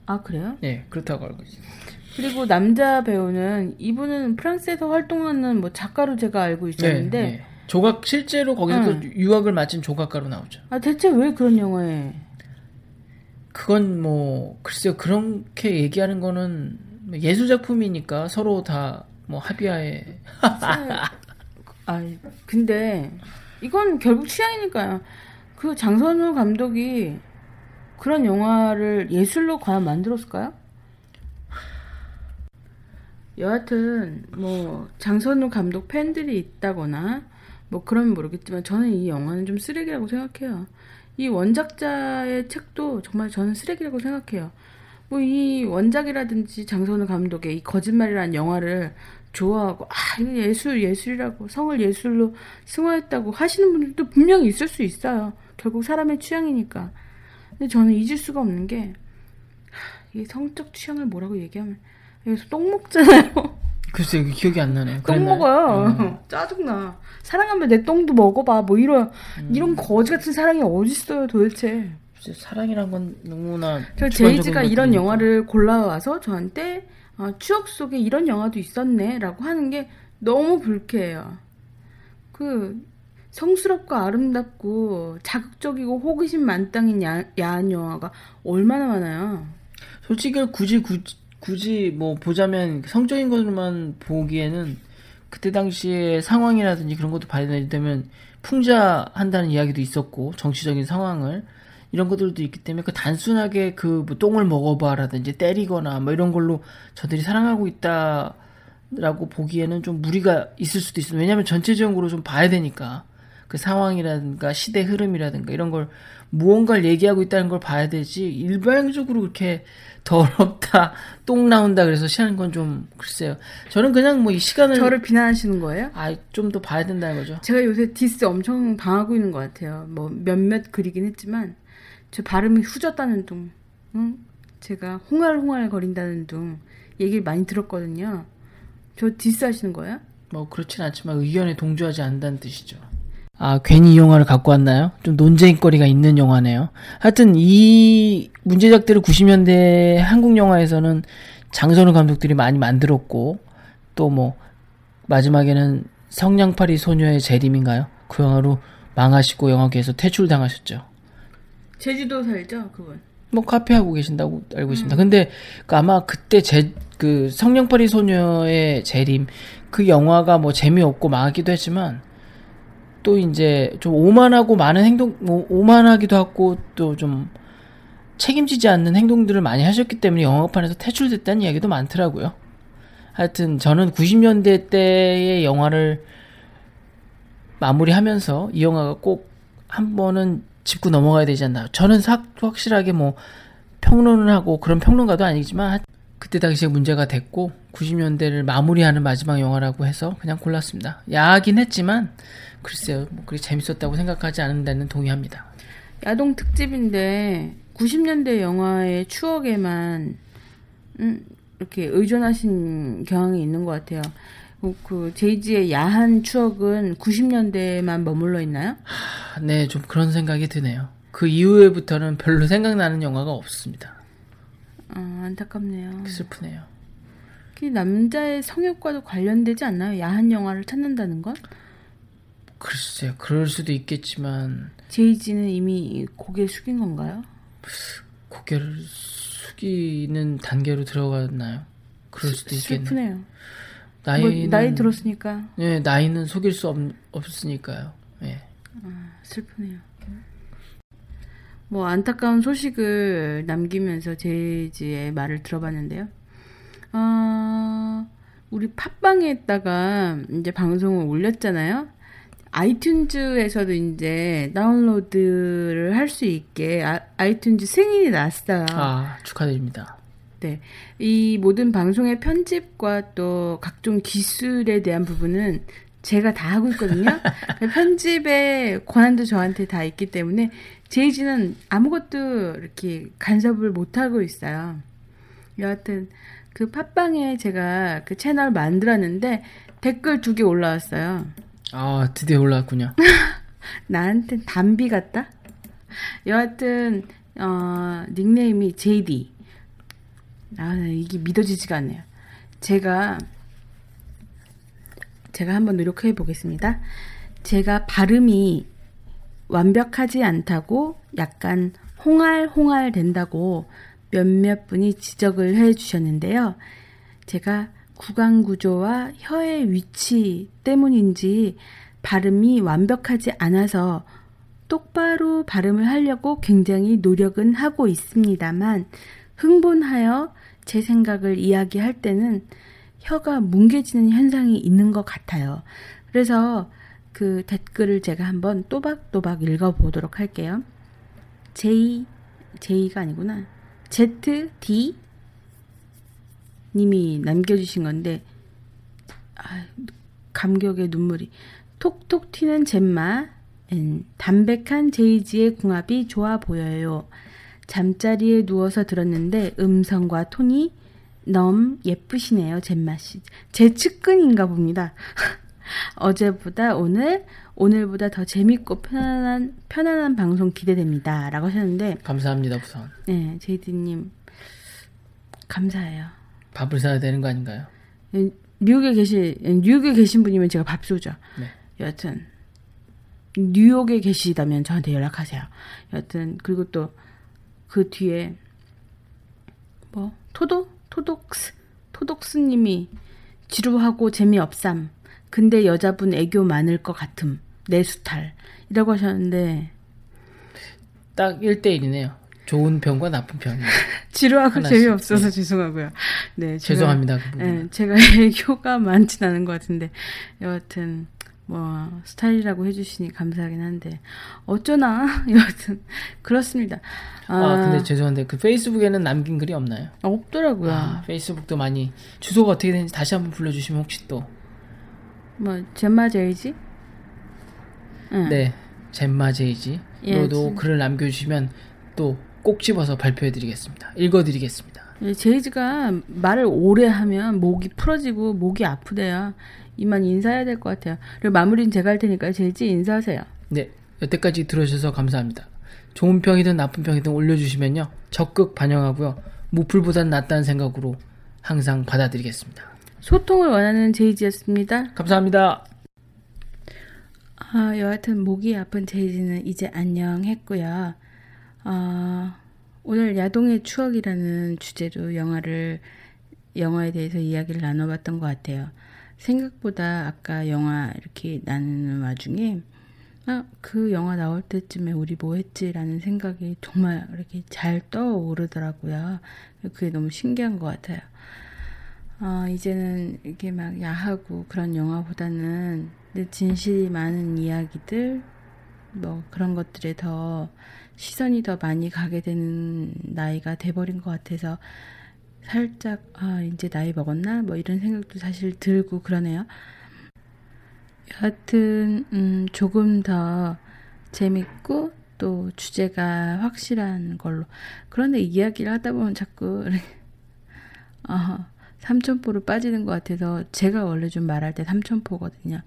아 그래요? 예, 그렇다고 알고 있습니다. 그리고 남자 배우는 이분은 프랑스에서 활동하는 뭐 작가로 제가 알고 있었는데 네, 네. 조각 실제로 거기서 응. 유학을 마친 조각가로 나오죠. 아 대체 왜 그런 영화에 그건 뭐 글쎄요 그렇게 얘기하는 거는 예술 작품이니까 서로 다 뭐 합의하에 아 근데 이건 결국 취향이니까요. 그 장선우 감독이 그런 영화를 예술로 과연 만들었을까요? 여하튼 뭐 장선우 감독 팬들이 있다거나 뭐 그러면 모르겠지만 저는 이 영화는 좀 쓰레기라고 생각해요. 이 원작자의 책도 정말 저는 쓰레기라고 생각해요. 뭐 이 원작이라든지 장선우 감독의 이 거짓말이라는 영화를 좋아하고 아 이거 예술 예술이라고 성을 예술로 승화했다고 하시는 분들도 분명히 있을 수 있어요. 결국 사람의 취향이니까. 근데 저는 잊을 수가 없는 게이 성적 취향을 뭐라고 얘기하면 여기서 똥 먹잖아요. 글쎄 기억이 안 나네요. 똥? 먹어요. [LAUGHS] 짜증나. 사랑하면 내 똥도 먹어봐. 뭐 이런 음. 이런 거지 같은 사랑이 어디 있어요, 도대체. 글쎄, 사랑이란 건 너무나 저 제이지가 이런. 영화를 골라와서 저한테 아, 추억 속에 이런 영화도 있었네라고 하는 게 너무 불쾌해요. 그 성스럽고 아름답고 자극적이고 호기심 만땅인 야, 야한 영화가 얼마나 많아요. 솔직히 굳이 굳이, 굳이 뭐 보자면 성적인 것으로만 보기에는 그때 당시의 상황이라든지 그런 것도 봐야 되면 풍자한다는 이야기도 있었고 정치적인 상황을 이런 것들도 있기 때문에 그 단순하게 그 뭐 똥을 먹어봐라든지 때리거나 뭐 이런 걸로 저들이 사랑하고 있다라고 보기에는 좀 무리가 있을 수도 있습니다. 왜냐하면 전체적으로 좀 봐야 되니까 그 상황이라든가 시대 흐름이라든가 이런 걸 무언가를 얘기하고 있다는 걸 봐야 되지 일반적으로 그렇게 더럽다 똥 나온다 그래서 싫어하는 건 좀 글쎄요. 저는 그냥 뭐 이 시간을 저를 비난하시는 거예요? 아좀 더 봐야 된다는 거죠. 제가 요새 디스 엄청 당하고 있는 것 같아요. 뭐 몇몇 글이긴 했지만 저 발음이 후졌다는 둥, 응? 제가 홍알홍알 거린다는 둥 얘기를 많이 들었거든요. 저 디스 하시는 거예요? 뭐 그렇진 않지만 의견에 동조하지 않는다는 뜻이죠. 아 괜히 이 영화를 갖고 왔나요? 좀 논쟁거리가 있는 영화네요. 하여튼 이 문제작들을 90년대 한국 영화에서는 장선우 감독들이 많이 만들었고 또 뭐 마지막에는 성냥팔이 소녀의 재림인가요? 그 영화로 망하시고 영화계에서 퇴출당하셨죠. 제주도 살죠, 그분. 뭐 카페 하고 계신다고 알고 있습니다. 근데 그 아마 그때 제 그 성냥팔이 소녀의 재림 그 영화가 뭐 재미없고 망하기도 했지만 또 이제 좀 오만하고 많은 행동 뭐 오만하기도 하고 또 좀 책임지지 않는 행동들을 많이 하셨기 때문에 영화판에서 퇴출됐다는 이야기도 많더라고요. 하여튼 저는 90년대 때의 영화를 마무리하면서 이 영화가 꼭 한 번은 짚고 넘어가야 되지 않나. 저는 사- 확실하게 뭐 평론을 하고 그런 평론가도 아니지만 그때 당시에 문제가 됐고 90년대를 마무리하는 마지막 영화라고 해서 그냥 골랐습니다. 야하긴 했지만 글쎄요, 뭐 그리 재밌었다고 생각하지 않는 데는 동의합니다. 야동 특집인데 90년대 영화의 추억에만 음, 이렇게 의존하신 경향이 있는 것 같아요. 그, 그 제이지의 야한 추억은 90년대만 머물러 있나요? 아, 네, 좀 그런 생각이 드네요. 그 이후에부터는 별로 생각나는 영화가 없습니다. 아, 안타깝네요. 슬프네요. 그 남자의 성욕과도 관련되지 않나요? 야한 영화를 찾는다는 건? 글쎄요, 그럴 수도 있겠지만 제이지는 이미 고개 숙인 건가요? 고개를 숙이는 단계로 들어갔나요? 그럴 수도 있겠네요. 슬프네요. 나이는 뭐, 나이 들었으니까 예, 나이는 속일 수 없, 없으니까요. 예. 슬프네요. 뭐 안타까운 소식을 남기면서 제이지의 말을 들어봤는데요. 어, 우리 팟빵에다가 이제 방송을 올렸잖아요. 아이튠즈에서도 이제 다운로드를 할 수 있게 아, 아이튠즈 승인이 났어요. 아, 축하드립니다. 네. 이 모든 방송의 편집과 또 각종 기술에 대한 부분은 제가 다 하고 있거든요. [LAUGHS] 그 편집의 권한도 저한테 다 있기 때문에 제이지는 아무것도 이렇게 간섭을 못 하고 있어요. 여하튼 그 팟빵에 제가 그 채널 만들었는데 댓글 두 개 올라왔어요. 아, 드디어 올라왔군요. [LAUGHS] 나한텐 담비 같다? 여하튼 어, 닉네임이 JD. 아, 이게 믿어지지가 않네요. 제가 제가 한번 노력해 보겠습니다. 제가 발음이 완벽하지 않다고 약간 홍알홍알 된다고 몇몇 분이 지적을 해 주셨는데요. 제가 구강 구조와 혀의 위치 때문인지 발음이 완벽하지 않아서 똑바로 발음을 하려고 굉장히 노력은 하고 있습니다만 흥분하여 제 생각을 이야기할 때는 혀가 뭉개지는 현상이 있는 것 같아요. 그래서 그 댓글을 제가 한번 또박또박 읽어보도록 할게요. J, J가 아니구나. ZD 님이 남겨주신 건데, 아, 감격의 눈물이. 톡톡 튀는 잼마, 엔, 담백한 제이지의 궁합이 좋아 보여요. 잠자리에 누워서 들었는데 음성과 톤이 너무 예쁘시네요, 잼맛이. 제 측근인가 봅니다. [LAUGHS] 어제보다 오늘, 오늘보다 더 재밌고 편안한, 편안한 방송 기대됩니다. 라고 하셨는데, 감사합니다, 우선. 네, 제이드님, 감사해요. 밥을 사야 되는 거 아닌가요? 예, 뉴욕에 계시, 예, 뉴욕에 계신 분이면 제가 밥 쏘죠. 네. 여하튼, 뉴욕에 계시다면 저한테 연락하세요. 여하튼, 그리고 또, 그 뒤에, 뭐, 토도? 토독스? 토독스님이 지루하고 재미없삼. 근데 여자분 애교 많을 것 같음. 내 수탈. 이라고 하셨는데, 딱 1대1이네요. 좋은 편과 나쁜 편. [LAUGHS] 지루하고 하나씩, 재미없어서 네. 죄송하고요. 네, 제가- 죄송합니다. 그. 네, 제가 [LAUGHS] 애교가 많진 않은 것 같은데 여하튼 뭐 스타일이라고 해주시니 감사하긴 한데 어쩌나 [LAUGHS] 여하튼 그렇습니다. 아, 아, 근데 죄송한데 그 페이스북에는 남긴 글이 없나요? 없더라고요. 아, 페이스북도 많이 주소가 어떻게 되는지 다시 한번 불러주시면 혹시 또 뭐 잼마 제이지? 응. 네, 잼마 제이지. 예, 로도 진- 글을 남겨주시면 또 꼭 집어서 발표해드리겠습니다. 읽어드리겠습니다. 예, 제이지가 말을 오래 하면 목이 풀어지고 목이 아프대요. 이만 인사해야 될 것 같아요. 그리고 마무리는 제가 할 테니까 제이지 인사하세요. 네, 여태까지 들어주셔서 감사합니다. 좋은 평이든 나쁜 평이든 올려주시면요. 적극 반영하고요. 무풀보단 낫다는 생각으로 항상 받아들이겠습니다. 소통을 원하는 제이지였습니다. 감사합니다. 아, 여하튼 목이 아픈 제이지는 이제 안녕했고요. 어, 오늘 야동의 추억이라는 주제로 영화를 영화에 대해서 이야기를 나눠봤던 것 같아요. 생각보다 아까 영화 이렇게 나누는 와중에 아, 그 영화 나올 때쯤에 우리 뭐 했지라는 생각이 정말 이렇게 잘 떠오르더라고요. 그게 너무 신기한 것 같아요. 어, 이제는 이렇게 막 야하고 그런 영화보다는 내 진실이 많은 이야기들, 뭐 그런 것들에 더 시선이 더 많이 가게 되는 나이가 돼버린 것 같아서 살짝, 아, 이제 나이 먹었나? 뭐 이런 생각도 사실 들고 그러네요. 여하튼, 음, 조금 더 재밌고 또 주제가 확실한 걸로. 그런데 이야기를 하다 보면 자꾸, [LAUGHS] 어, 삼천포로 빠지는 것 같아서 제가 원래 좀 말할 때 삼천포거든요.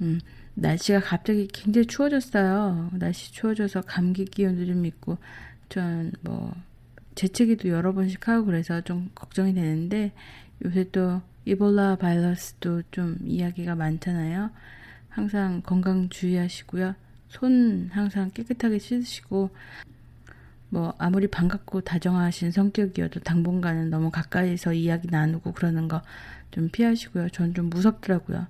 음, 날씨가 갑자기 굉장히 추워졌어요. 날씨 추워져서 감기 기운도 좀 있고 전 뭐 재채기도 여러 번씩 하고 그래서 좀 걱정이 되는데 요새 또 이볼라 바이러스도 좀 이야기가 많잖아요. 항상 건강 주의하시고요. 손 항상 깨끗하게 씻으시고 뭐 아무리 반갑고 다정하신 성격이어도 당분간은 너무 가까이서 이야기 나누고 그러는 거 좀 피하시고요. 전 좀 무섭더라고요.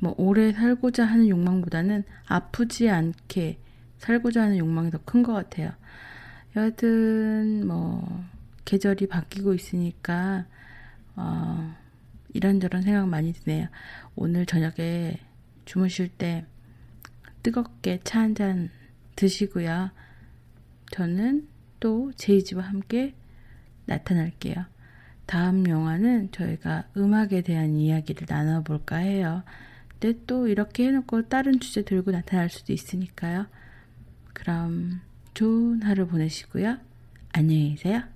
뭐 오래 살고자 하는 욕망보다는 아프지 않게 살고자 하는 욕망이 더 큰 것 같아요. 여하튼 뭐 계절이 바뀌고 있으니까 어, 이런저런 생각 많이 드네요. 오늘 저녁에 주무실 때 뜨겁게 차 한 잔 드시고요. 저는 또 제이지와 함께 나타날게요. 다음 영화는 저희가 음악에 대한 이야기를 나눠볼까 해요. 근데 또 이렇게 해놓고 다른 주제 들고 나타날 수도 있으니까요. 그럼 좋은 하루 보내시고요. 안녕히 계세요.